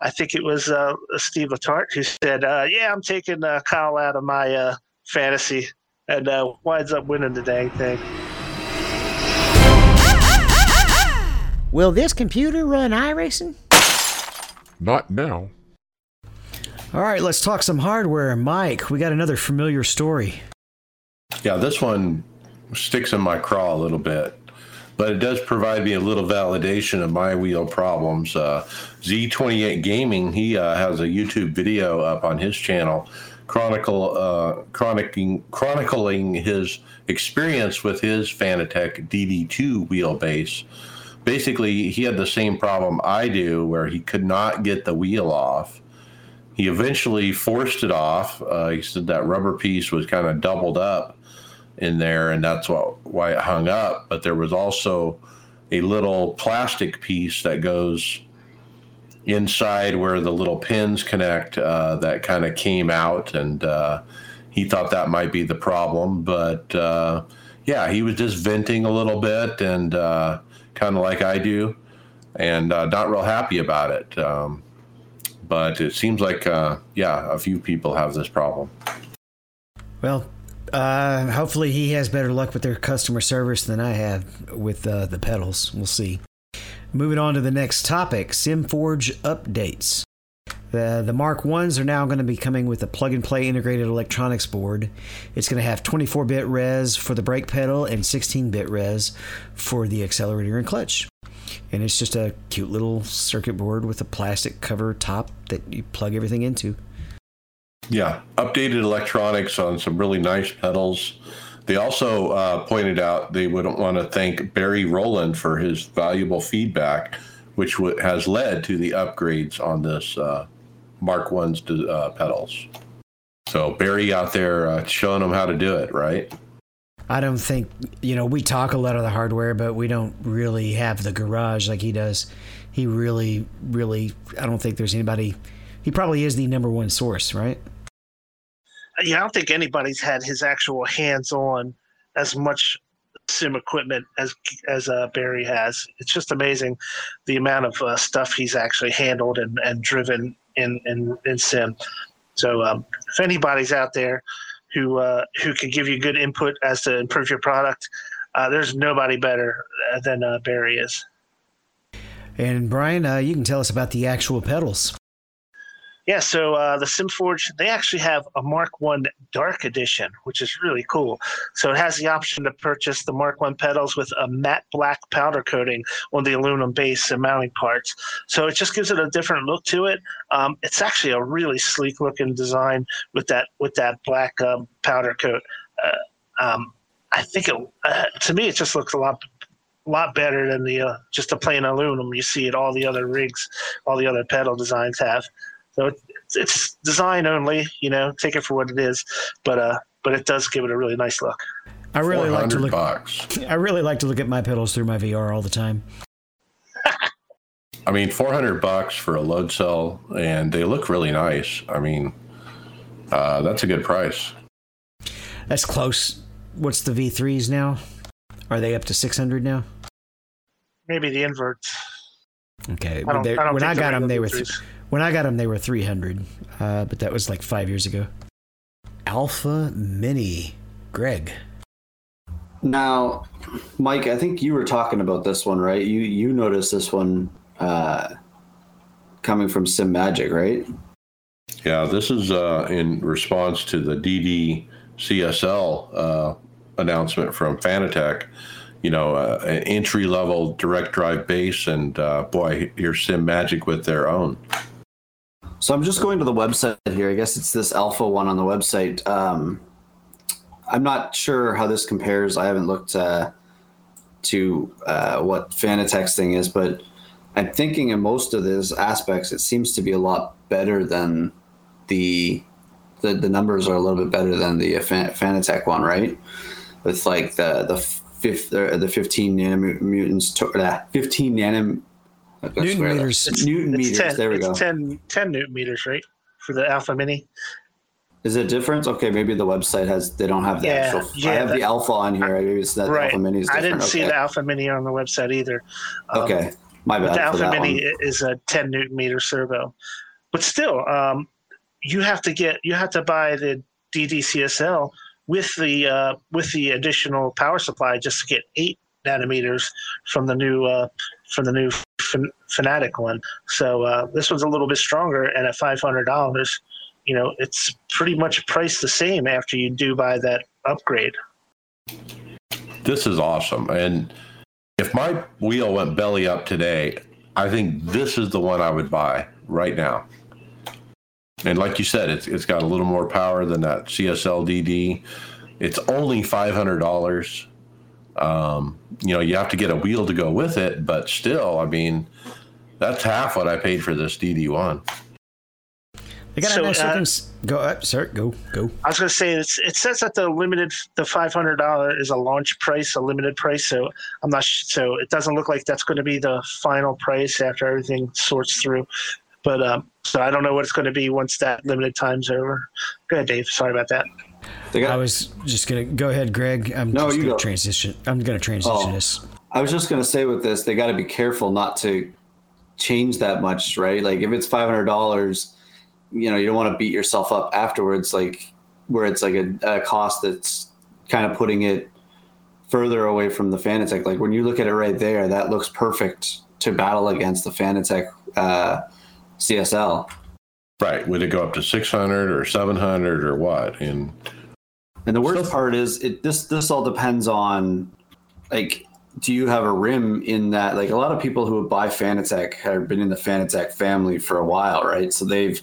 I think it was uh, Steve Letarte who said, uh, "Yeah, I'm taking uh, Kyle out of my fantasy," and winds up winning the dang thing. Will this computer run iRacing? Not now. All right, let's talk some hardware. Mike, we got another familiar story. Yeah, this one sticks in my craw a little bit, but it does provide me a little validation of my wheel problems. Uh, Z28 Gaming, he uh, has a YouTube video up on his channel chronicle uh, chronicling chronicling his experience with his Fanatec DD2 wheelbase basically he had the same problem I do where he could not get the wheel off. He eventually forced it off. Uh, he said that rubber piece was kind of doubled up in there, and that's what, why it hung up. But there was also a little plastic piece that goes inside where the little pins connect uh, that kind of came out, and uh, he thought that might be the problem. But uh, yeah, he was just venting a little bit and uh, kind of like I do, and uh, not real happy about it. Um, but it seems like, uh, yeah, a few people have this problem. Well, uh, hopefully he has better luck with their customer service than I have with uh, the pedals. We'll see. Moving on to the next topic SimForge updates. The, the Mark 1s are now going to be coming with a plug and play integrated electronics board. It's going to have 24 bit res for the brake pedal and 16 bit res for the accelerator and clutch. And it's just a cute little circuit board with a plastic cover top that you plug everything into. Yeah, updated electronics on some really nice pedals. They also uh, pointed out they would want to thank Barry Rowland for his valuable feedback, which w- has led to the upgrades on this uh, Mark One's uh, pedals. So Barry out there uh, showing them how to do it, right? I don't think you know we talk a lot of the hardware, but we don't really have the garage like he does. He really, really, I don't think there's anybody. He probably is the number one source, right? Yeah, I don't think anybody's had his actual hands-on as much sim equipment as as uh, Barry has. It's just amazing the amount of uh, stuff he's actually handled and, and driven in, in, in sim. So um, if anybody's out there who uh, who can give you good input as to improve your product, uh, there's nobody better than uh, Barry is. And Brian, uh, you can tell us about the actual pedals. Yeah, so uh, the SimForge, they actually have a Mark One Dark Edition, which is really cool. So it has the option to purchase the Mark One pedals with a matte black powder coating on the aluminum base and mounting parts. So it just gives it a different look to it. Um, it's actually a really sleek looking design with that with that black um, powder coat. Uh, um, I think it, uh, to me, it just looks a lot lot better than the uh, just a plain aluminum you see it all the other rigs, all the other pedal designs have. So it's, it's design only, you know, take it for what it is, but uh, but it does give it a really nice look. I really like to look. Bucks. I really like to look at my pedals through my VR all the time. I mean, four hundred bucks for a load cell, and they look really nice. I mean, uh, that's a good price. That's close. What's the V3s now? Are they up to six hundred now? Maybe the inverts. Okay, I don't, I don't when I got them, they were th- when I got them, they were 300, uh, but that was like five years ago. Alpha Mini, Greg. Now, Mike, I think you were talking about this one, right? You you noticed this one uh, coming from Simagic, right? Yeah, this is uh, in response to the DD CSL uh, announcement from Fanatec you know, uh, an entry level direct drive base, and uh, boy, here's Simagic with their own. So I'm just going to the website here. I guess it's this alpha one on the website. Um, I'm not sure how this compares. I haven't looked uh, to uh, what Fanatec's thing is, but I'm thinking in most of these aspects, it seems to be a lot better than the the, the numbers are a little bit better than the Fanatec one, right? With like the the fifth, the 15 nanomutants, to, uh, 15 nanom, Newton meters. It's, Newton it's meters. 10, there we go. 10, 10 Newton meters, right? For the Alpha Mini. Is it different? Okay, maybe the website has they don't have the Yeah, actual. yeah, I have that- the alpha on here. Maybe it's that right. alpha mini is I didn't see the Alpha Mini on the website either. Um, Okay, my bad the for Alpha that Mini one. is a 10 newton meter servo, but still, um, you have to get you have to buy the DDCSL with the uh, with the additional power supply just to get eight nanometers from the new uh, from the new Fan- Fanatec one. So uh, this one's a little bit stronger, and at five hundred dollars, you know, it's pretty much priced the same after you do buy that upgrade. This is awesome. And if my wheel went belly up today, I think this is the one I would buy right now. And like you said, it's it's got a little more power than that CSL DD. It's only five hundred dollars. Um, you know, you have to get a wheel to go with it, but still, I mean, that's half what I paid for this DD one. They got So, a nice uh, looking. Go up, sir. Go, go. I was going to say it's, it says that the limited the five hundred dollar is a launch price, a limited price. So I'm not so it doesn't look like that's going to be the final price after everything sorts through. But um, so I don't know what it's going to be once that limited time's over. Go ahead, Dave. Sorry about that. Got, I was just gonna go ahead, Greg. I'm No, just you gonna go. transition. I'm gonna transition Oh. this. I was just gonna say with this, they got to be careful not to change that much, right? Like if it's five hundred dollars, you know, you don't want to beat yourself up afterwards, like where it's like a, a cost that's kind of putting it further away from the Fanatec. Like when you look at it right there, that looks perfect to battle against the Fanatec uh, CSL. Right? Would it go up to six hundred or seven hundred or what? And And the worst So- part is it this this all depends on like do you have a rim in that like a lot of people who would buy Fanatec have been in the Fanatec family for a while, right? So they've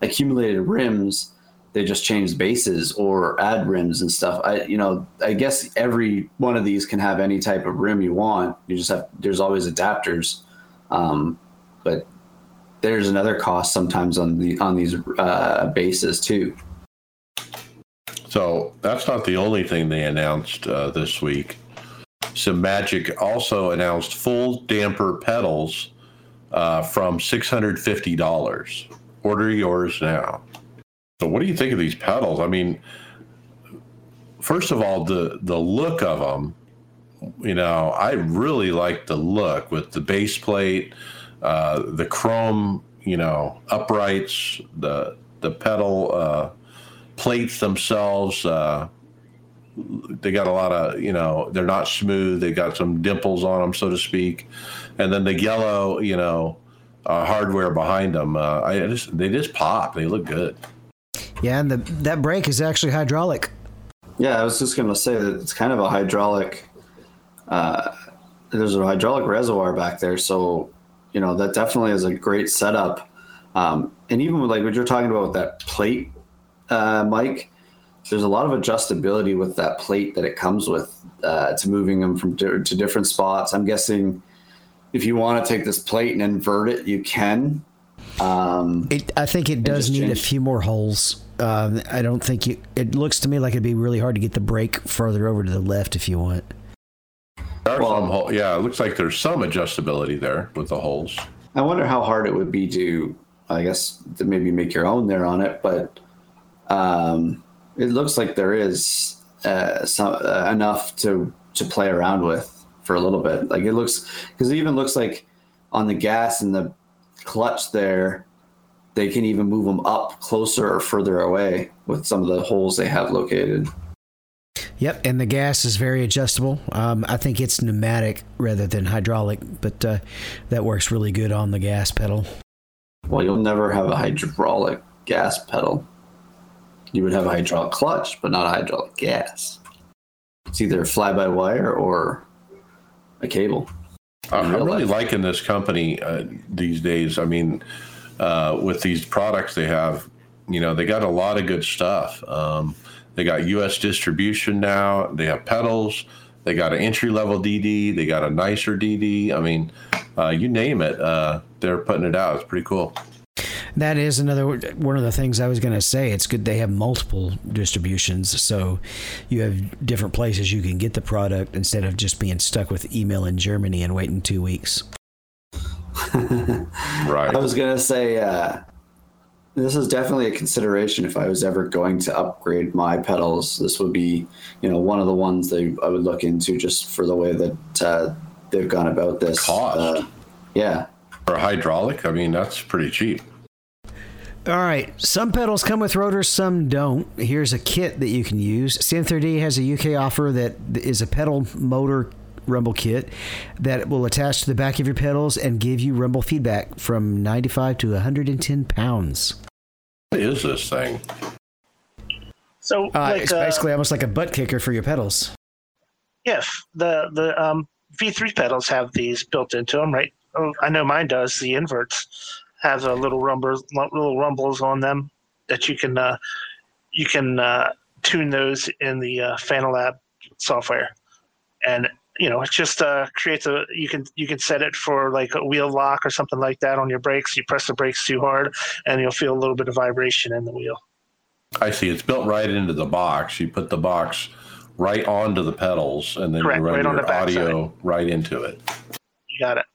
accumulated rims, they just change bases or add rims and stuff. I you know, I guess every one of these can have any type of rim you want. You just have there's always adapters. Um, but there's another cost sometimes on the on these uh, bases too. So that's not the only thing they announced uh, this week. Simagic also announced full damper pedals uh, from $650. Order yours now. So, what do you think of these pedals? I mean, first of all, the the look of them. You know, I really like the look with the base plate, uh, the chrome. You know, uprights, the the pedal. Uh, plates themselves uh, they got a lot of you know they're not smooth they got some dimples on them so to speak and then the yellow you know uh, hardware behind them uh, I just they just pop they look good Yeah, and the that brake is actually hydraulic. Yeah, I was just going to say that it's kind of a hydraulic. Uh, there's a hydraulic reservoir back there, so you know that definitely is a great setup. Um, and even with like what you're talking about with that plate, uh, Mike, there's a lot of adjustability with that plate that it comes with uh, to moving them from di- to different spots. I'm guessing if you want to take this plate and invert it, you can. Um, It, I think it does need a few more holes. Um, I don't think you. It looks to me like it'd be really hard to get the brake further over to the left if you want. There are Well- some hole- yeah it looks like there's some adjustability there with the holes I wonder how hard it would be to, I guess, to maybe make your own there on it, but um, it looks like there is uh, some uh, enough to to play around with for a little bit. Like it looks, because it even looks like on the gas and the clutch there, they can even move them up closer or further away with some of the holes they have located. Yep, and the gas is very adjustable. Um, I think it's pneumatic rather than hydraulic, but uh, that works really good on the gas pedal. Well, you'll never have a hydraulic gas pedal. You would have a hydraulic clutch, but not a hydraulic gas. It's either a fly by wire or a cable. I'm really life. liking this company uh, these days. I mean, uh, with these products they have, you know, they got a lot of good stuff. Um, they got U.S. distribution now. They have pedals. They got an entry level DD. They got a nicer DD. I mean, uh, you name it, uh, they're putting it out. It's pretty cool. That is another one of the things I was going to say. It's good they have multiple distributions, so you have different places you can get the product instead of just being stuck with email in Germany and waiting two weeks. Right. I was gonna say, uh, this is definitely a consideration if I was ever going to upgrade my pedals. This would be, you know, one of the ones that I would look into just for the way that uh, they've gone about this. Cost. Uh, yeah. Or hydraulic, I mean, that's pretty cheap. All right. Some pedals come with rotors, some don't. Here's a kit that you can use. Synthro has a UK offer that is a pedal motor rumble kit that will attach to the back of your pedals and give you rumble feedback from 95 to 110 pounds. What is this thing? So Uh, like, it's uh, basically almost like a butt kicker for your pedals. Yes, the the um, V3 pedals have these built into them, right? Oh, I know mine does. The inverts have a little rumbles, little rumbles on them that you can uh, you can uh, tune those in the uh, Fanalab software, and you know it just uh, creates a you can you can set it for like a wheel lock or something like that on your brakes. You press the brakes too hard, and you'll feel a little bit of vibration in the wheel. I see. It's built right into the box. You put the box right onto the pedals, and then Correct, you run right on your the backside. audio right into it. You got it.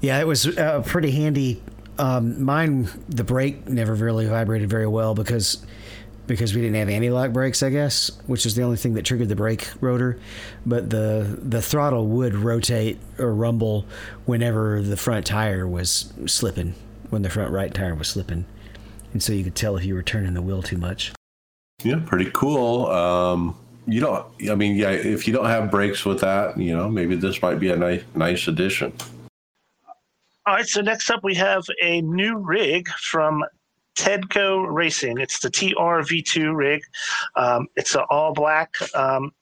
Yeah, it was uh, pretty handy. Um, mine, the brake never really vibrated very well because because we didn't have anti-lock brakes, I guess, which is the only thing that triggered the brake rotor. But the the throttle would rotate or rumble whenever the front tire was slipping, when the front right tire was slipping, and so you could tell if you were turning the wheel too much. Yeah, pretty cool. Um, you don't. I mean, yeah. If you don't have brakes with that, you know, maybe this might be a nice, nice addition. All right, so next up we have a new rig from Tedco Racing. It's the TRV2 rig. Um, it's an all black um,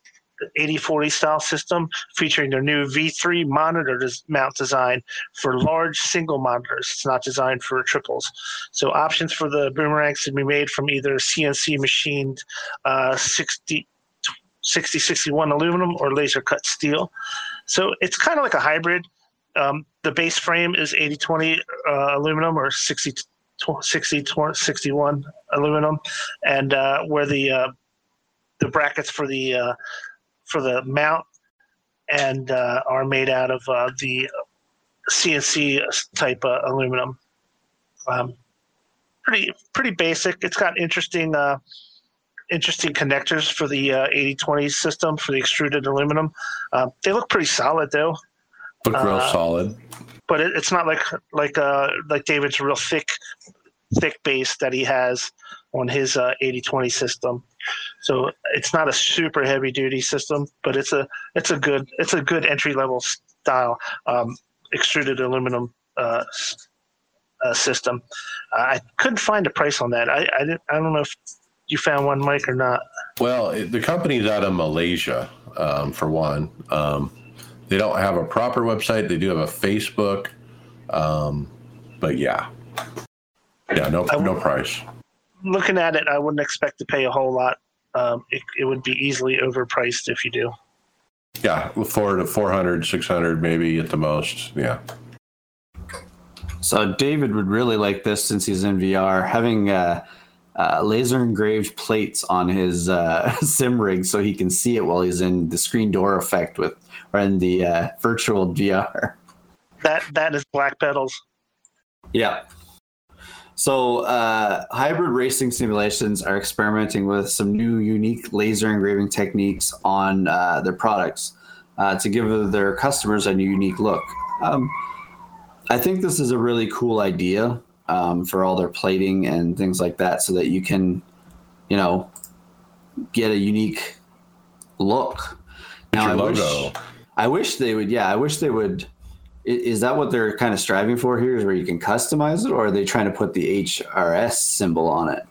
8040 style system featuring their new V3 monitor des- mount design for large single monitors. It's not designed for triples. So options for the boomerangs can be made from either CNC machined uh, 60. 6061 aluminum or laser cut steel. So it's kind of like a hybrid. Um, the base frame is 8020 uh, aluminum or 60, tw- 60 tw- 61 aluminum, and uh, where the uh, the brackets for the uh, for the mount and uh, are made out of uh, the CNC type uh, aluminum. Um, pretty pretty basic. It's got interesting uh, interesting connectors for the uh, 8020 system for the extruded aluminum. They look pretty solid though Look real solid. But it, it's not like like uh like David's real thick thick base that he has on his uh 8020 system. So it's not a super heavy duty system, but it's a it's a good it's a good entry level style um, extruded aluminum uh, uh, system. Uh, I couldn't find a price on that. I I, I don't know if you found one, Mike, or not. Well, the company's out of Malaysia, um, for one. Um, they don't have a proper website. They do have a Facebook, um, but yeah, yeah, no, I- no price. Looking at it, I wouldn't expect to pay a whole lot. Um, it, it would be easily overpriced if you do. Yeah, four to 400, 600 maybe at the most. Yeah. So David would really like this since he's in VR, having uh, uh, laser engraved plates on his uh, sim rig so he can see it while he's in the screen door effect with or in the uh, virtual VR. That that is black pedals. Yeah. So, uh, hybrid racing simulations are experimenting with some new, unique laser engraving techniques on uh, their products uh, to give their customers a new unique look. Um, I think this is a really cool idea um, for all their plating and things like that, so that you can, you know, get a unique look. Now, Your I wish, logo. I wish they would. Yeah, I wish they would. Is that what they're kind of striving for here? Is where you can customize it, or are they trying to put the HRS symbol on it?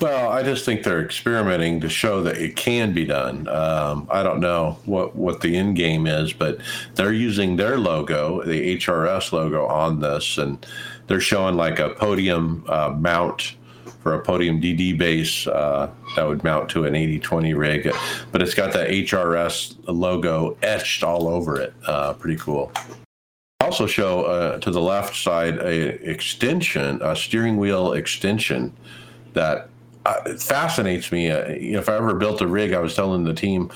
Well, I just think they're experimenting to show that it can be done. Um, I don't know what, what the end game is, but they're using their logo, the HRS logo, on this, and they're showing like a podium uh, mount for a podium DD base uh, that would mount to an 8020 rig, but it's got that HRS logo etched all over it. Uh, pretty cool. Also show uh, to the left side a extension, a steering wheel extension that uh, fascinates me. Uh, if I ever built a rig, I was telling the team,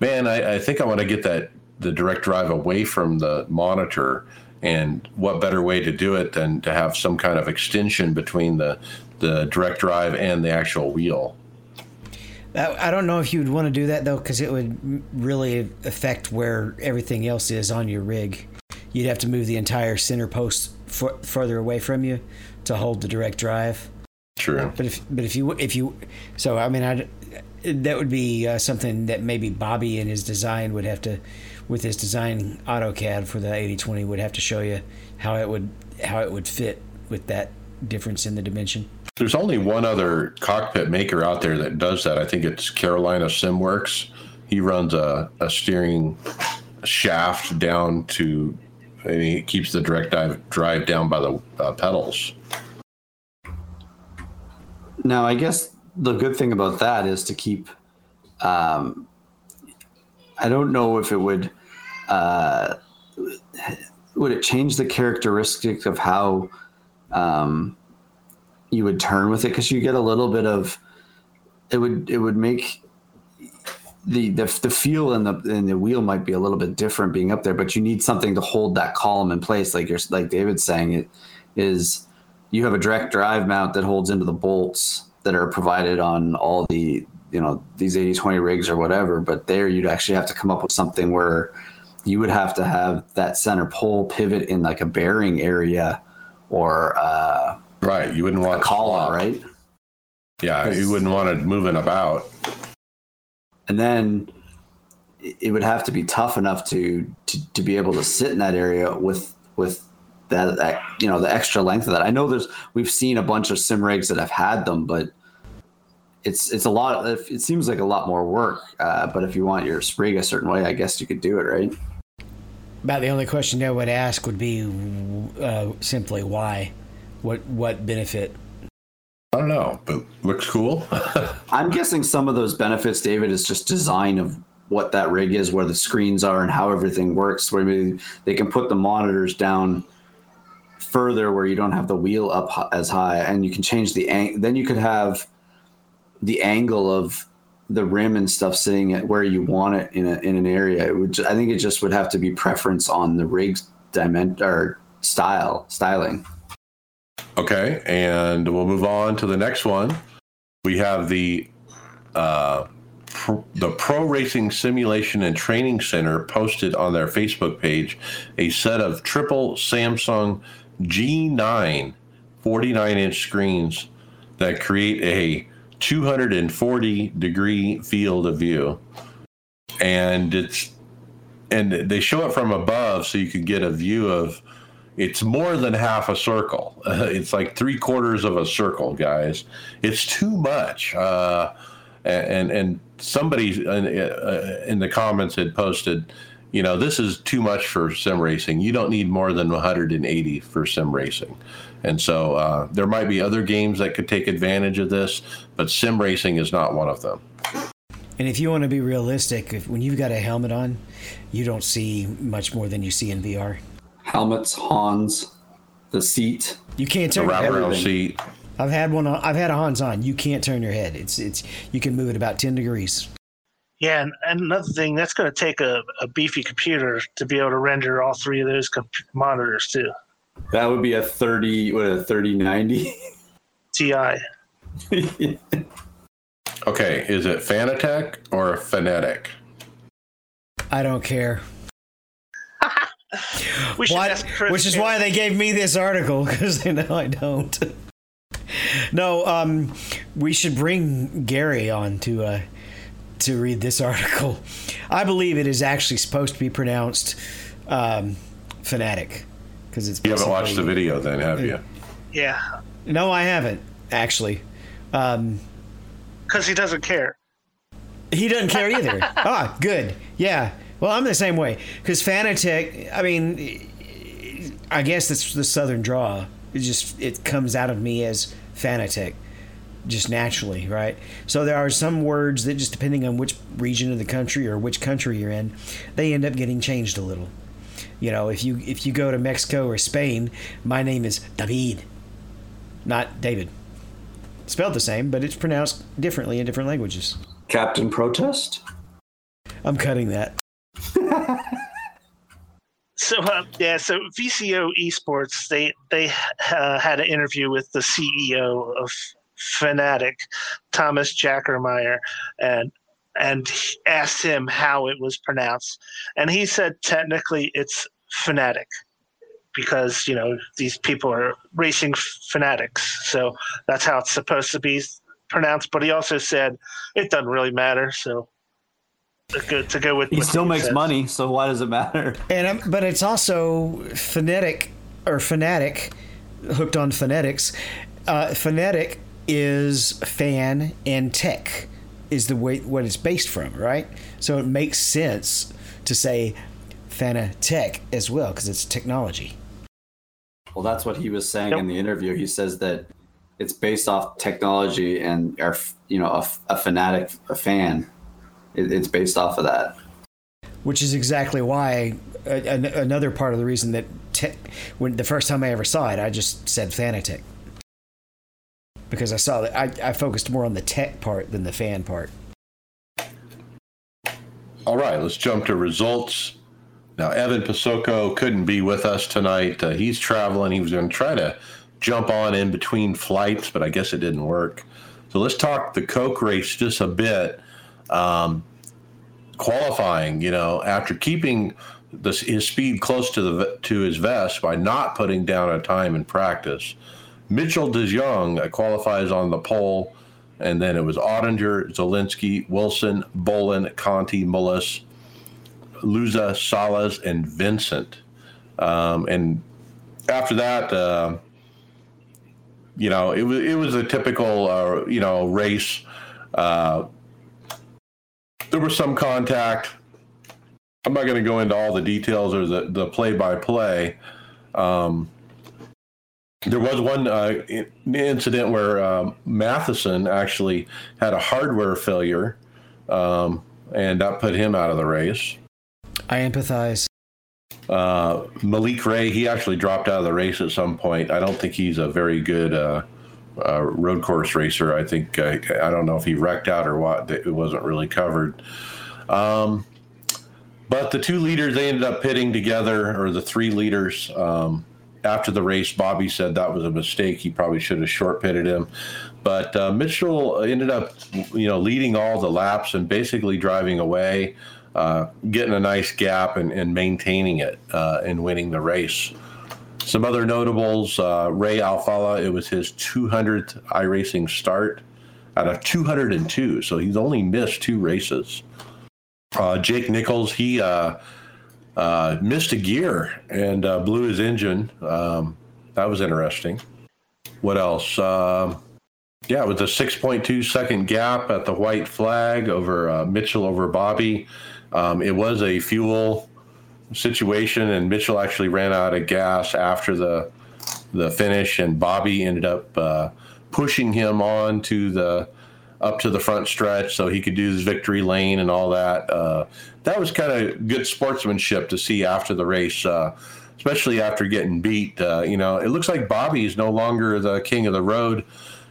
man, I, I think I want to get that the direct drive away from the monitor And what better way to do it than to have some kind of extension between the the direct drive and the actual wheel? I don't know if you would want to do that though, because it would really affect where everything else is on your rig. You'd have to move the entire center post f- further away from you to hold the direct drive. True. But if but if you if you so I mean I that would be uh, something that maybe Bobby in his design would have to with his design AutoCAD for the 8020 would have to show you how it would how it would fit with that difference in the dimension. There's only one other cockpit maker out there that does that. I think it's Carolina SimWorks. He runs a, a steering shaft down to, and he keeps the direct drive, drive down by the uh, pedals. Now, I guess the good thing about that is to keep. Um, I don't know if it would. Uh, would it change the characteristic of how um, you would turn with it? Because you get a little bit of. It would. It would make. The, the, the feel in the in the wheel might be a little bit different being up there, but you need something to hold that column in place. Like you're like David's saying, it is you have a direct drive mount that holds into the bolts that are provided on all the you know these 80-20 rigs or whatever but there you'd actually have to come up with something where you would have to have that center pole pivot in like a bearing area or uh, right you wouldn't want a collar right yeah you wouldn't want it moving about and then it would have to be tough enough to, to to be able to sit in that area with with that, that you know the extra length of that. I know there's we've seen a bunch of sim rigs that have had them, but it's it's a lot. Of, it seems like a lot more work. Uh, but if you want your sprig a certain way, I guess you could do it, right? About the only question I would ask would be uh, simply why, what what benefit. I don't know, but looks cool. I'm guessing some of those benefits, David, is just design of what that rig is, where the screens are, and how everything works. Where maybe they can put the monitors down further where you don't have the wheel up as high and you can change the ang- then you could have the angle of the rim and stuff sitting at where you want it in, a, in an area it would i think it just would have to be preference on the rig's dimension or style styling okay and we'll move on to the next one we have the uh, the Pro Racing Simulation and Training Center posted on their Facebook page a set of triple Samsung G9 49 inch screens that create a 240 degree field of view. And it's and they show it from above so you can get a view of it's more than half a circle. Uh, it's like three quarters of a circle, guys. It's too much. Uh, and and somebody in, uh, in the comments had posted you know, this is too much for sim racing. You don't need more than 180 for sim racing. And so uh, there might be other games that could take advantage of this, but sim racing is not one of them. And if you want to be realistic, if, when you've got a helmet on, you don't see much more than you see in VR. Helmets, Hans, the seat. You can't turn the wraparound seat. I've had one. On, I've had a Hans on. You can't turn your head. It's it's. You can move it about ten degrees. Yeah, and, and another thing, that's going to take a, a beefy computer to be able to render all three of those comp- monitors too. That would be a thirty, what a thirty ninety Ti. okay, is it Fanatec or Phonetic? I don't care. Which is why they gave me this article because they know I don't. no, um, we should bring Gary on to uh, to read this article. I believe it is actually supposed to be pronounced um, fanatic because it's. You haven't watched the video, then, have you? Yeah. No, I haven't actually. Because um, he doesn't care. He doesn't care either. ah, good. Yeah. Well, I'm the same way. Because Fanatec, I mean, I guess that's the southern draw. It just it comes out of me as Fanatec just naturally, right? So there are some words that just depending on which region of the country or which country you're in, they end up getting changed a little. You know, if you if you go to Mexico or Spain, my name is David, not David. Spelled the same, but it's pronounced differently in different languages. Captain Protest? I'm cutting that. So uh, yeah, so VCO Esports they they uh, had an interview with the CEO of Fnatic, Thomas Jackermeier, and and asked him how it was pronounced, and he said technically it's Fnatic because you know these people are racing fanatics, so that's how it's supposed to be pronounced. But he also said it doesn't really matter, so to go, to go with He still makes says. money, so why does it matter? And um, but it's also phonetic or phonetic, hooked on phonetics. Uh, phonetic is fan and tech is the way what it's based from, right? So it makes sense to say fanatech as well because it's technology. Well, that's what he was saying Yep. in the interview. He says that it's based off technology and are you know a, a fanatic, a fan. It, it's based off of that. which is exactly why uh, an, another part of the reason that tech, when the first time I ever saw it, I just said Fanatec because I saw that I, I focused more on the tech part than the fan part. All right, let's jump to results. Now, Evan Pasoko couldn't be with us tonight. Uh, he's traveling. He was going to try to jump on in between flights, but I guess it didn't work. So let's talk the Coke race just a bit. Um, qualifying, you know, after keeping the, his speed close to the to his vest by not putting down a time in practice, Mitchell deJong qualifies on the pole, and then it was Ottinger, Zalenski, Wilson, Bolin, Conti, Mullis, Luza, Salas, and Vincent. Um, and after that, uh, you know, it was it was a typical uh, you know race. Uh, there was some contact. I'm not going to go into all the details or the the play by play. Um, there was one uh, incident where um, Matheson actually had a hardware failure, um, and that put him out of the race. I empathize. Uh, Malik Ray, he actually dropped out of the race at some point. I don't think he's a very good uh, road course racer. I think uh, I don't know if he wrecked out or what. It wasn't really covered. Um, but the two leaders they ended up pitting together, or the three leaders. Um, after the race, Bobby said that was a mistake. He probably should have short pitted him. But uh, Mitchell ended up, you know, leading all the laps and basically driving away, uh, getting a nice gap and, and maintaining it uh, and winning the race. Some other notables: uh, Ray Alfalla. It was his 200th iRacing start out of 202, so he's only missed two races. Uh, Jake Nichols, he uh, uh, missed a gear and uh, blew his engine. Um, that was interesting. What else? Um yeah, with a 6.2 second gap at the white flag over uh, Mitchell over Bobby. Um, it was a fuel situation, and Mitchell actually ran out of gas after the the finish, and Bobby ended up uh, pushing him on to the up to the front stretch so he could do his victory lane and all that. Uh, that was kind of good sportsmanship to see after the race, uh, especially after getting beat. Uh, you know, it looks like Bobby is no longer the king of the road.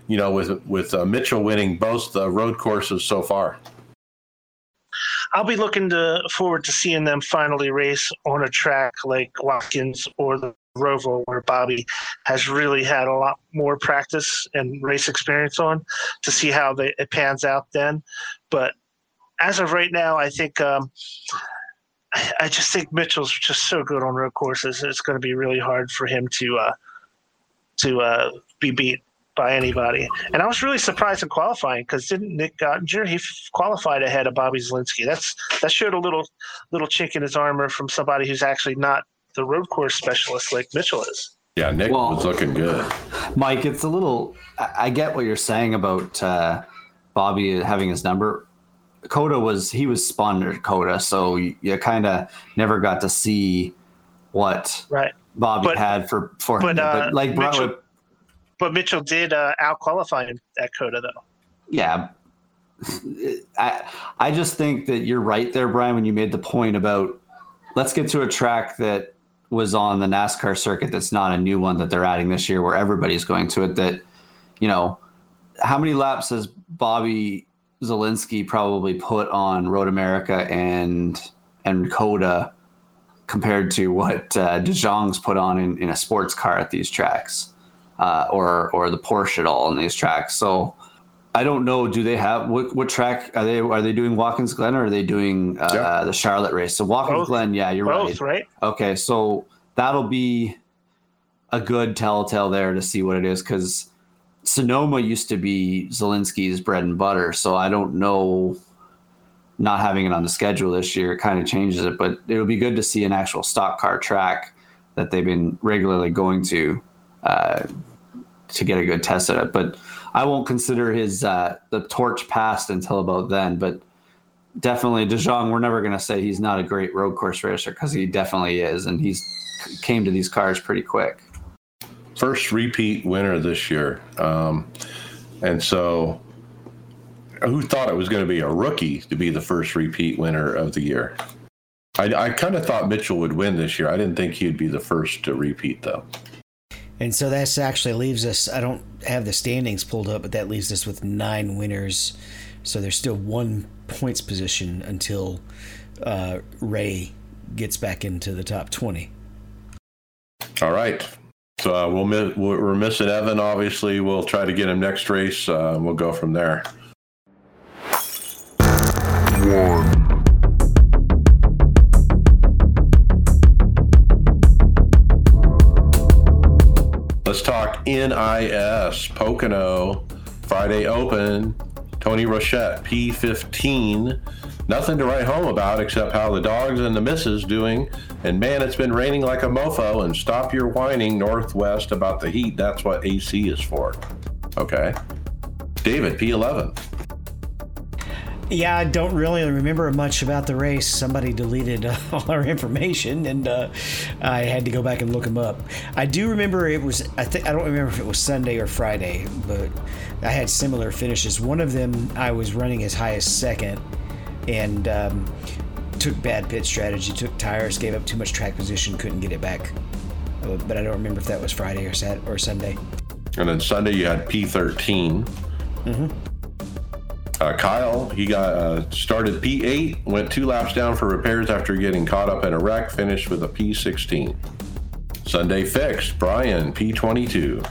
You know, with with uh, Mitchell winning both the road courses so far. I'll be looking to forward to seeing them finally race on a track like Watkins or the Roval, where Bobby has really had a lot more practice and race experience on, to see how they, it pans out then. But as of right now, I think um, I, I just think Mitchell's just so good on road courses. It's going to be really hard for him to uh, to uh, be beat by anybody. And I was really surprised in qualifying because didn't Nick Ottinger he f- qualified ahead of Bobby Zalenski? That's that showed a little little chink in his armor from somebody who's actually not the road course specialist like Mitchell is. Yeah, Nick Well- was looking good. Mike, it's a little. I I get what you're saying about uh, Bobby having his number. COTA was he was spun at COTA, so you, you kind of never got to see what Right. Bobby But- had for for but, him. uh, but like Bro- Mitchell- But Mitchell did uh, out qualify him at COTA though. yeah i i just think that you're right there brian when you made the point about let's get to a track that was on the nascar circuit that's not a new one that they're adding this year where everybody's going to it that you know how many laps has bobby Zalenski probably put on road america and and COTA compared to what uh, deJong's put on in, in a sports car at these tracks, uh, or or the Porsche at all in these tracks. So I don't know. Do they have what, what track are they? Are they doing Watkins Glen or are they doing uh, Yeah. the Charlotte race? So Watkins Both. Glen, yeah, you're Both, right. right? Okay, so that'll be a good telltale there to see what it is because Sonoma used to be Zalenski's bread and butter. So I don't know. Not having it on the schedule this year kind of changes it, but it would be good to see an actual stock car track that they've been regularly going to uh, to get a good test at it. But I won't consider his uh, the torch passed until about then. But definitely, deJong, we're never going to say he's not a great road course racer because he definitely is, and he's came to these cars pretty quick. first repeat winner this year. Um, and so, who thought it was going to be a rookie to be the first repeat winner of the year? I, I kind of thought Mitchell would win this year. I didn't think he'd be the first to repeat, though. And so that's actually leaves us. I don't have the standings pulled up, but that leaves us with nine winners. So there's still one points position until uh, Ray gets back into the top 20. All right. So uh, we'll miss, we're missing Evan. Obviously, we'll try to get him next race. Uh, we'll go from there. Let's talk NIS Pocono Friday Open. Tony Rochette P15. Nothing to write home about except how the dogs and the missus doing. And man, it's been raining like a mofo. And stop your whining northwest about the heat. That's what AC is for. Okay. David P11. Yeah, I don't really remember much about the race. Somebody deleted uh, all our information, and uh, I had to go back and look them up. I do remember it was. I think I don't remember if it was Sunday or Friday, but I had similar finishes. One of them I was running as high as second, and um, took bad pit strategy. Took tires, gave up too much track position, couldn't get it back. Uh, But I don't remember if that was Friday or Sat or Sunday. And then Sunday you had P13. Uh, Kyle, he got uh, started P8, went two laps down for repairs after getting caught up in a wreck, finished with a P16. Sunday fixed. Brian P22.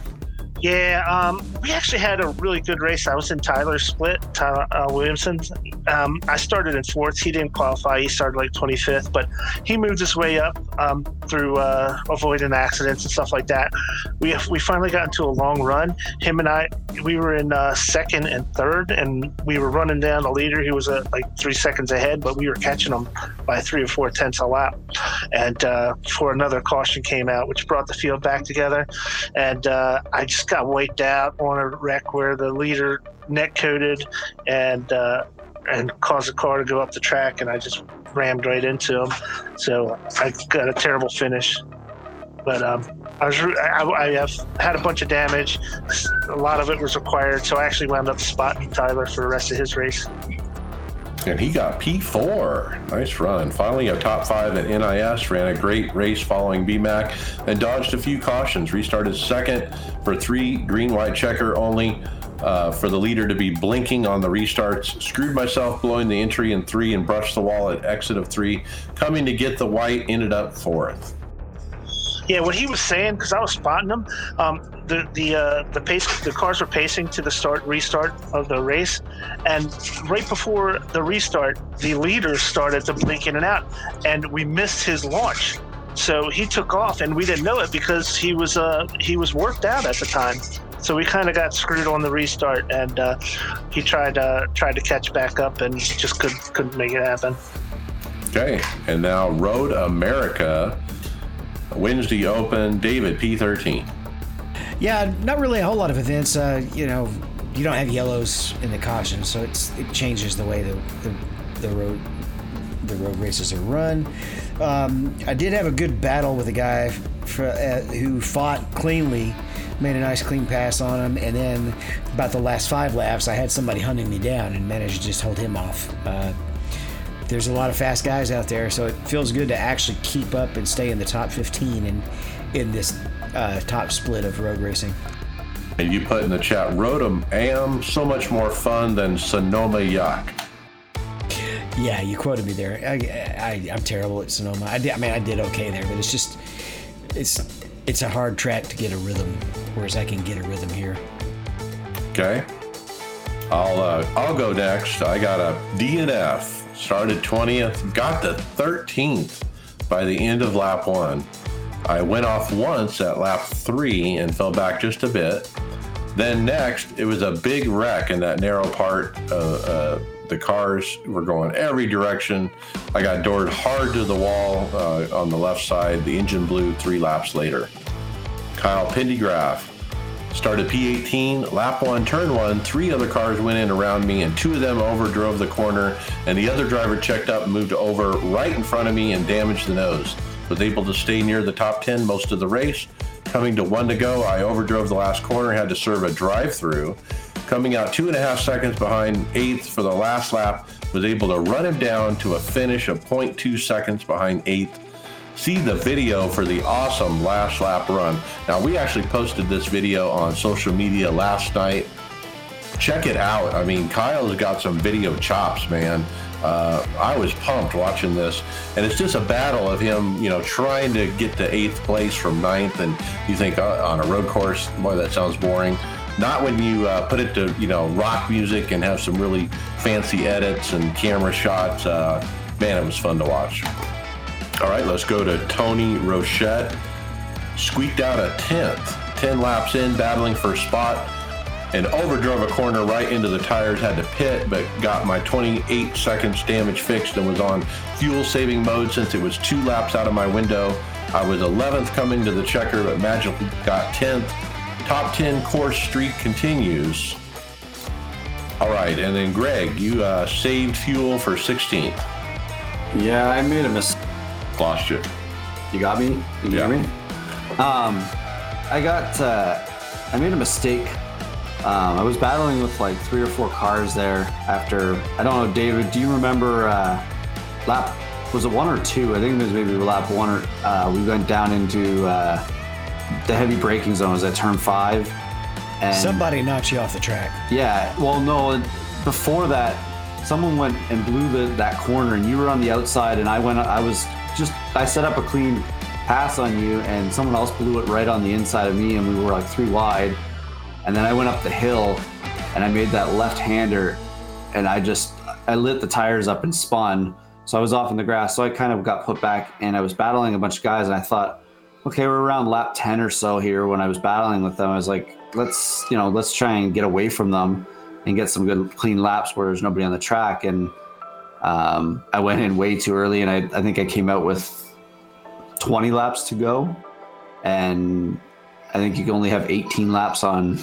Yeah, um, we actually had a really good race. I was in Tyler's split, Tyler uh, Williamson. Um, I started in fourth. He didn't qualify. He started like 25th, but he moved his way up um, through uh, avoiding accidents and stuff like that. We we finally got into a long run. Him and I, we were in uh, second and third, and we were running down the leader. He was uh, like three seconds ahead, but we were catching him by three or four tenths a lap. And uh, before another caution came out, which brought the field back together, and uh, I just got wiped out on a wreck where the leader neck coated and uh, and caused the car to go up the track, and I just rammed right into him. So I got a terrible finish. But um, I was I, I have had a bunch of damage. A lot of it was required, so I actually wound up spotting Tyler for the rest of his race. And he got P4. Nice run. Finally, a top five at NIS. Ran a great race following BMAC and dodged a few cautions. Restarted second for three green white checker only uh, for the leader to be blinking on the restarts. Screwed myself blowing the entry in three and brushed the wall at exit of three. Coming to get the white, ended up fourth. Yeah, what he was saying because I was spotting him. Um, the the uh, the pace the cars were pacing to the start restart of the race, and right before the restart, the leader started to blink in and out, and we missed his launch. So he took off, and we didn't know it because he was uh, he was worked out at the time. So we kind of got screwed on the restart, and uh, he tried uh, tried to catch back up, and just couldn't couldn't make it happen. Okay, and now Road America Wednesday Open. David P13. Yeah, not really a whole lot of events. Uh, you know, you don't have yellows in the caution, so it's it changes the way the the, the road the road races are run. Um, I did have a good battle with a guy for, uh, who fought cleanly, made a nice clean pass on him, and then about the last five laps, I had somebody hunting me down and managed to just hold him off. Uh, there's a lot of fast guys out there, so it feels good to actually keep up and stay in the top 15 and in this uh, top split of road racing. And you put in the chat, Rodham Am, so much more fun than Sonoma Yak. Yeah, you quoted me there. I, I, I'm terrible at Sonoma. I, did, I mean, I did okay there, but it's just, it's, it's a hard track to get a rhythm, whereas I can get a rhythm here. Okay. I'll uh, I'll go next. I got a DNF. Started 20th, got the 13th by the end of lap one. I went off once at lap three and fell back just a bit. Then next, it was a big wreck in that narrow part. Uh, uh, the cars were going every direction. I got doored hard to the wall uh, on the left side. The engine blew three laps later. Kyle Pendygraft started P18, lap one, turn one. Three other cars went in around me, and two of them overdrove the corner. And the other driver checked up moved over right in front of me and damaged the nose. Was able to stay near the top 10 most of the race. Coming to one to go, I overdrove the last corner, had to serve a drive through. Coming out two and a half seconds behind eighth for the last lap, was able to run him down to a finish of 0.2 seconds behind eighth see the video for the awesome last lap run. Now, we actually posted this video on social media last night. Check it out. I mean, Kyle's got some video chops, man. Uh, I was pumped watching this, and it's just a battle of him, you know, trying to get to eighth place from ninth. And you think uh, on a road course, boy, that sounds boring. Not when you uh, put it to, you know, rock music and have some really fancy edits and camera shots. Uh, man, it was fun to watch. All right, let's go to Tony Rochette. Squeaked out a 10th, 10 laps in, battling for a spot, and overdrove a corner right into the tires. Had to pit, but got my 28 seconds damage fixed and was on fuel saving mode since it was two laps out of my window. I was 11th coming to the checker, but magically got 10th. Top 10 course streak continues. All right, and then Greg, you uh, saved fuel for 16th. Yeah, I made a mistake. Lost you. You got me? You Yeah. hear me? Um, I got, uh, I made a mistake. Um, I was battling with like three or four cars there after, I don't know, David, do you remember, uh, lap, was it one or two? I think it was maybe lap one or, uh, we went down into, uh, the heavy braking zone. Was at turn five. And Somebody knocked you off the track. yeah, well, no, before that, someone went and blew the, that corner, and you were on the outside, and I went. I was just. I set up a clean pass on you, and someone else blew it right on the inside of me, and we were like three wide. And then I went up the hill, and I made that left-hander, and I just I lit the tires up and spun. So I was off in the grass. So I kind of got put back, and I was battling a bunch of guys, and I thought, okay, we're around lap 10 or so here when I was battling with them. I was like, let's, you know, let's try and get away from them and get some good clean laps where there's nobody on the track. And um, I went in way too early and I, I think I came out with 20 laps to go. And I think you can only have 18 laps on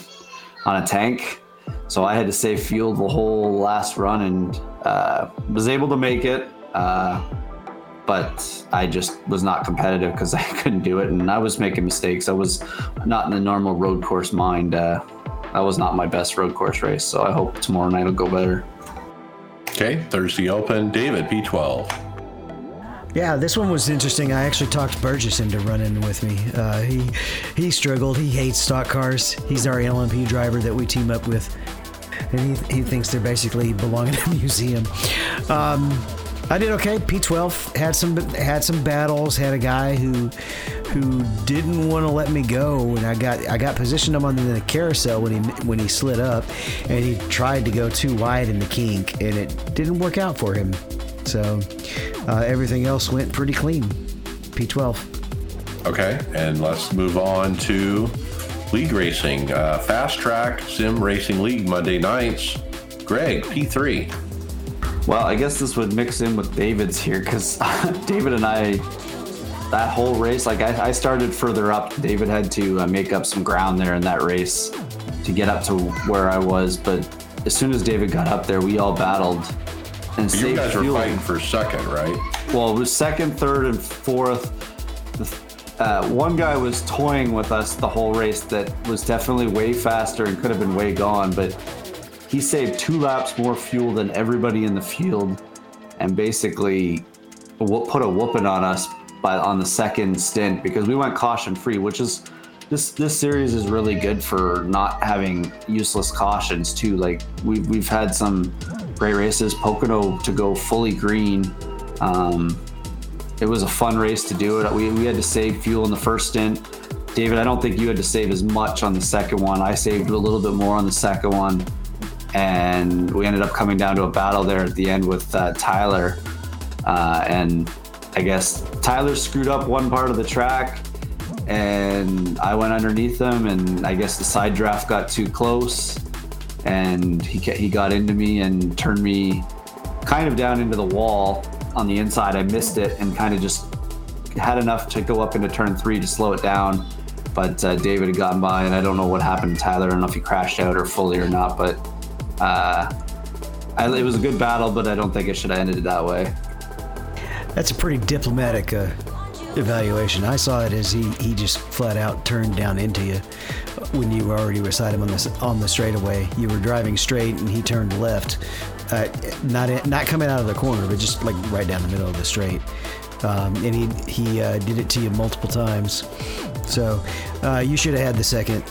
on a tank. So I had to save fuel the whole last run and uh, was able to make it. Uh, but I just was not competitive because I couldn't do it, and I was making mistakes. I was not in the normal road course mind. Uh, that was not my best road course race, so I hope tomorrow night will go better. Okay, Thursday Open, David P12. Yeah, this one was interesting. I actually talked Burgess into running with me. Uh, he he struggled. He hates stock cars. He's our LMP driver that we team up with, and he, he thinks they're basically belong in a museum. Um, I did okay. P12 had some had some battles. Had a guy who who didn't want to let me go, and I got I got positioned him on the carousel when he when he slid up, and he tried to go too wide in the kink, and it didn't work out for him. So uh, everything else went pretty clean. P12. Okay, and let's move on to league racing. Uh, Fast Track Sim Racing League Monday nights. Greg P3. Well, I guess this would mix in with David's here because David and I, that whole race, like I, I started further up. David had to uh, make up some ground there in that race to get up to where I was. But as soon as David got up there, we all battled and You guys were fuel. fighting for second, right? Well, it was second, third, and fourth. Uh, one guy was toying with us the whole race that was definitely way faster and could have been way gone, but he saved two laps more fuel than everybody in the field and basically put a whooping on us by on the second stint because we went caution free, which is this this series is really good for not having useless cautions too. Like we've we've had some great races. Pocono to go fully green. Um, it was a fun race to do it. We, we had to save fuel in the first stint. David, I don't think you had to save as much on the second one. I saved a little bit more on the second one. And we ended up coming down to a battle there at the end with uh, Tyler. Uh, and I guess Tyler screwed up one part of the track and I went underneath him, and I guess the side draft got too close, and he he got into me and turned me kind of down into the wall on the inside. I missed it and kind of just had enough to go up into turn three to slow it down. But uh, David had gotten by, and I don't know what happened to Tyler. I don't know if he crashed out or fully or not, but uh, I, it was a good battle, but I don't think it should have ended it that way. That's a pretty diplomatic uh, evaluation. I saw it as he, he just flat out turned down into you when you were already beside him on the on the straightaway. You were driving straight and he turned left, uh, not in, not coming out of the corner, but just like right down the middle of the straight. Um, and he he uh, did it to you multiple times. So uh, you should have had the second.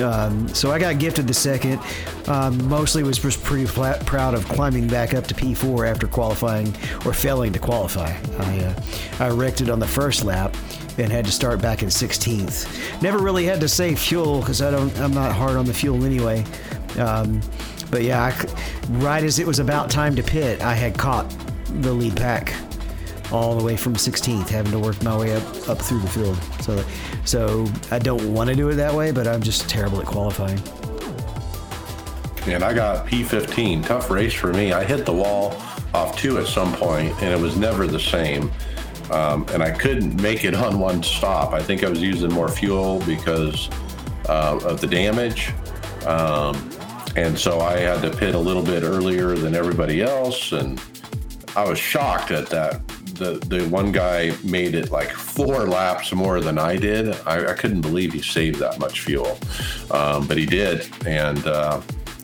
Um, so I got gifted the second. Um, mostly was just pretty proud of climbing back up to P4 after qualifying or failing to qualify. I, uh, I wrecked it on the first lap and had to start back in 16th. Never really had to save fuel because I don't. I'm not hard on the fuel anyway. Um, but yeah, I, right as it was about time to pit, I had caught the lead pack all the way from 16th, having to work my way up up through the field. So, so I don't want to do it that way, but I'm just terrible at qualifying. And I got P15. Tough race for me. I hit the wall off two at some point, and it was never the same. Um, and I couldn't make it on one stop. I think I was using more fuel because uh, of the damage. Um, and so I had to pit a little bit earlier than everybody else. And I was shocked at that. The, the one guy made it like four laps more than I did. I, I couldn't believe he saved that much fuel, um, but he did. And uh,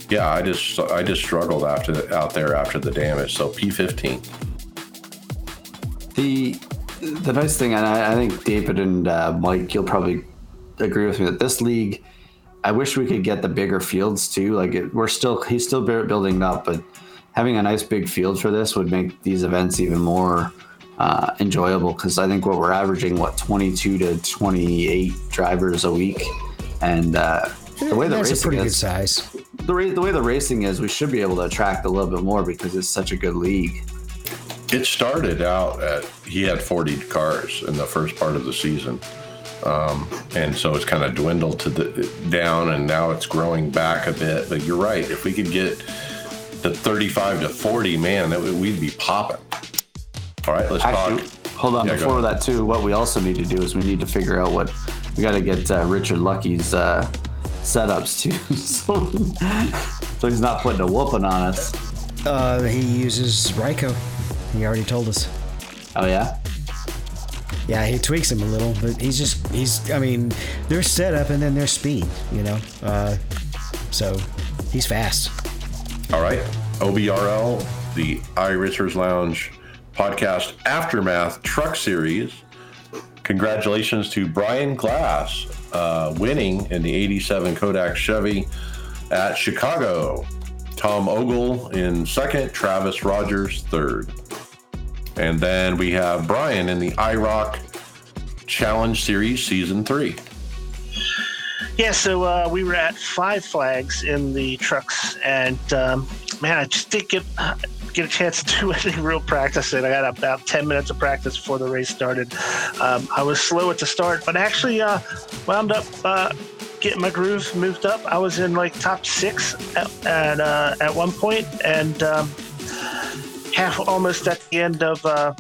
yeah, I just I just struggled after out there after the damage. So P15. The the nice thing, and I, I think David and uh, Mike, you'll probably agree with me that this league, I wish we could get the bigger fields too. Like it, we're still he's still building up, but having a nice big field for this would make these events even more uh, enjoyable because I think what we're averaging what 22 to 28 drivers a week, and uh, the way the That's a racing pretty is, good size. the, ra- the way the racing is, we should be able to attract a little bit more because it's such a good league. It started out at he had 40 cars in the first part of the season, um, and so it's kind of dwindled to the down, and now it's growing back a bit. But you're right. If we could get the 35 to 40, man, that we'd be popping. All right, let's Actually, talk. hold on. Yeah, Before that, too, what we also need to do is we need to figure out what we got to get uh, Richard Lucky's uh, setups too, so, so he's not putting a whooping on us. Uh, he uses Ryko. He already told us. Oh yeah. Yeah, he tweaks him a little, but he's just he's. I mean, there's setup and then there's speed. You know, uh, so he's fast. All right. OBRL, the iRacers Lounge podcast aftermath truck series. Congratulations to Brian Glass uh, winning in the 87 Kodak Chevy at Chicago. Tom Ogle in second, Travis Rogers third. And then we have Brian in the IROC Challenge Series Season 3. Yeah, so uh, we were at Five Flags in the trucks, and um, man, I just didn't get get a chance to do any real practicing. I got about ten minutes of practice before the race started. Um, I was slow at the start, but actually uh, wound up uh, getting my groove moved up. I was in like top six at at, uh, at one point, and um, half almost at the end of uh,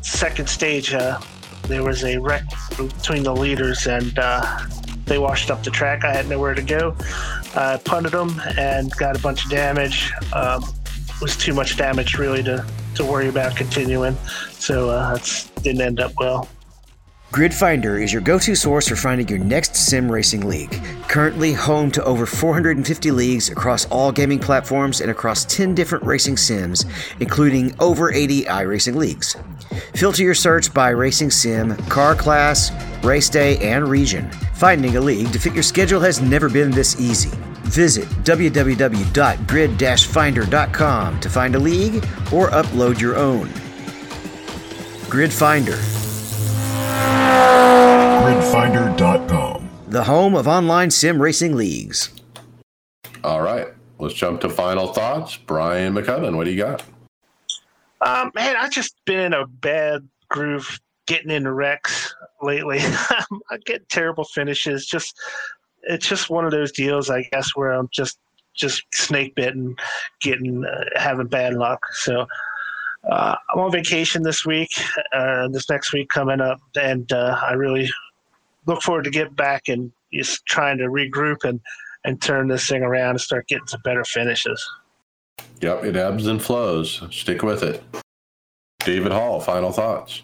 second stage. Uh, there was a wreck between the leaders, and uh, they washed up the track. I had nowhere to go. I punted them and got a bunch of damage. Um, was too much damage really to, to worry about continuing. So uh, that didn't end up well. GridFinder is your go to source for finding your next sim racing league. Currently home to over 450 leagues across all gaming platforms and across 10 different racing sims, including over 80 iRacing leagues. Filter your search by racing sim, car class, race day, and region. Finding a league to fit your schedule has never been this easy. Visit www.grid-finder.com to find a league or upload your own. Grid Finder, Gridfinder.com. the home of online sim racing leagues. All right, let's jump to final thoughts. Brian Maccubbin, what do you got? Um, man, I've just been in a bad groove getting into wrecks lately. I get terrible finishes. Just it's just one of those deals, I guess, where I'm just just snake bitten, getting uh, having bad luck. So uh, I'm on vacation this week, uh, this next week coming up, and uh, I really look forward to get back and just trying to regroup and and turn this thing around and start getting some better finishes. Yep, it ebbs and flows. Stick with it. David Hall, final thoughts.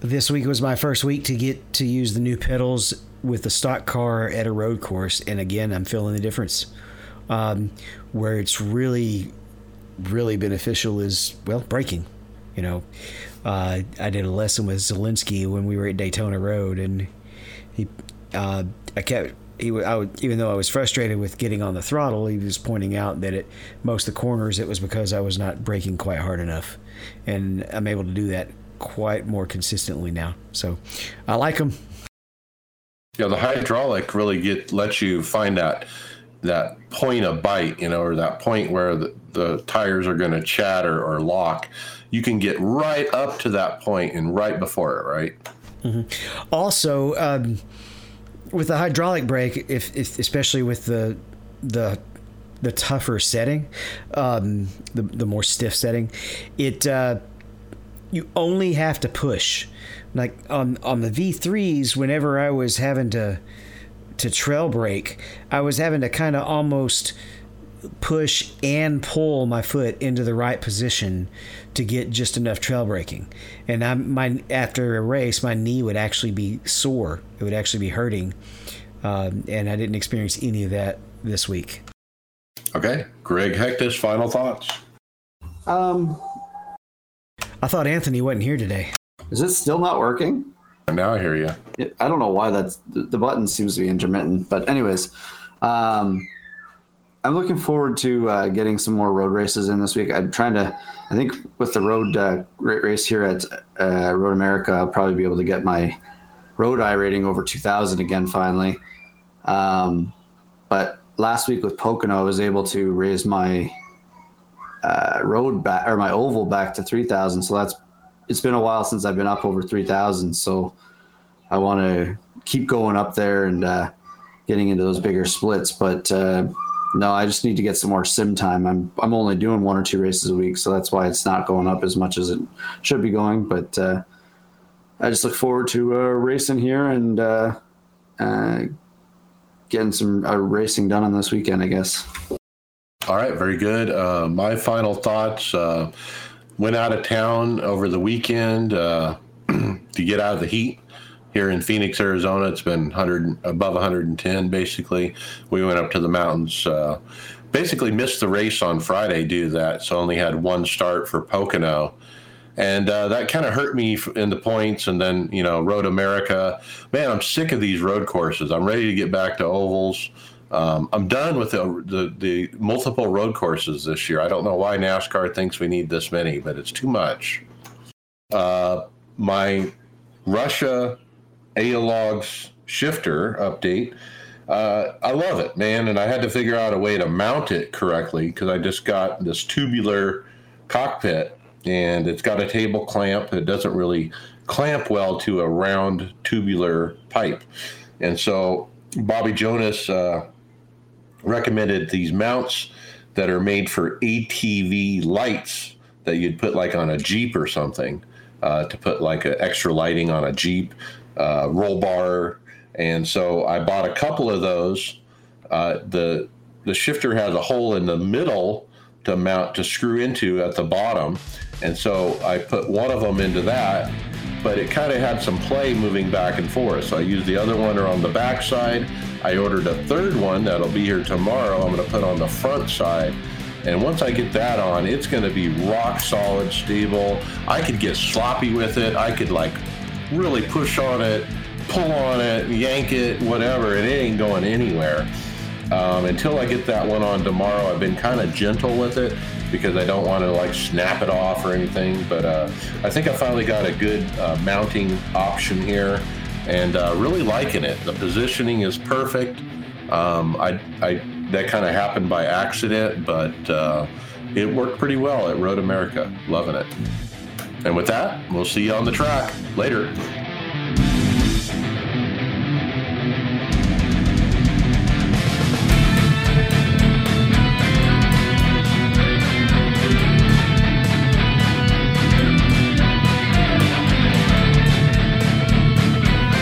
This week was my first week to get to use the new pedals with the stock car at a road course, and again, I'm feeling the difference. Um, where it's really, really beneficial is well braking. You know, uh, I did a lesson with Zalenski when we were at Daytona Road, and he, uh, I kept. He, I would, even though I was frustrated with getting on the throttle, he was pointing out that at most of the corners it was because I was not braking quite hard enough, and I'm able to do that quite more consistently now. So I like them. Yeah, the hydraulic really get lets you find that that point of bite, you know, or that point where the, the tires are going to chatter or lock. You can get right up to that point and right before it, right? Also, um, with the hydraulic brake, if, if especially with the the the tougher setting, um, the the more stiff setting, it uh, you only have to push. Like on on the V3s, whenever I was having to to trail brake, I was having to kind of almost push and pull my foot into the right position to get just enough trail braking. And I my after a race, my knee would actually be sore. It would actually be hurting, um, and I didn't experience any of that this week. Okay, Greg Hecktus, final thoughts. Um, I thought Anthony wasn't here today. Is it still not working? Now I hear you. I don't know why that's the, button seems to be intermittent, but anyways, um, I'm looking forward to uh, getting some more road races in this week. I'm trying to, I think with the road uh, ra- race here at uh, Road America, I'll probably be able to get my road iRating over 2,000 again finally. Um, but last week with Pocono, I was able to raise my uh, road back or my oval back to 3,000. So that's it's been a while since I've been up over 3,000. So I want to keep going up there and uh, getting into those bigger splits. But uh, no, I just need to get some more sim time. I'm I'm only doing one or two races a week, so that's why it's not going up as much as it should be going. But uh, I just look forward to uh, racing here and uh, uh, getting some racing done on this weekend. I guess. All right, very good. My final thoughts went out of town over the weekend uh, to get out of the heat here in Phoenix, Arizona. It's been 100 above 110 basically. We went up to the mountains. Uh, basically missed the race on Friday due to that, so only had one start for Pocono. And uh, that kind of hurt me in the points. And then, you know, Road America. Man, I'm sick of these road courses. I'm ready to get back to ovals. Um, I'm done with the, the the multiple road courses this year. I don't know why NASCAR thinks we need this many, but it's too much. Uh, my Russia Aologs shifter update. Uh, I love it, man, and I had to figure out a way to mount it correctly because I just got this tubular cockpit, and it's got a table clamp. It doesn't really clamp well to a round tubular pipe, and so Bobby Jonas. Uh, recommended these mounts that are made for ATV lights that you'd put like on a Jeep or something uh, to put like an extra lighting on a Jeep, uh, roll bar. And so I bought a couple of those. Uh, the the shifter has a hole in the middle to mount to screw into at the bottom, and so I put one of them into that. But it kind of had some play moving back and forth. So I used the other one on the back side. I ordered a third one that'll be here tomorrow. I'm going to put on the front side. And once I get that on, it's going to be rock solid, stable. I could get sloppy with it. I could like really push on it, pull on it, yank it, whatever, and it ain't going anywhere. Um, until I get that one on tomorrow, I've been kind of gentle with it because I don't want to like snap it off or anything. But uh, I think I finally got a good uh, mounting option here and uh, really liking it. The positioning is perfect. Um, I, I that kind of happened by accident, but uh, it worked pretty well at Road America. Loving it. And with that, we'll see you on the track later.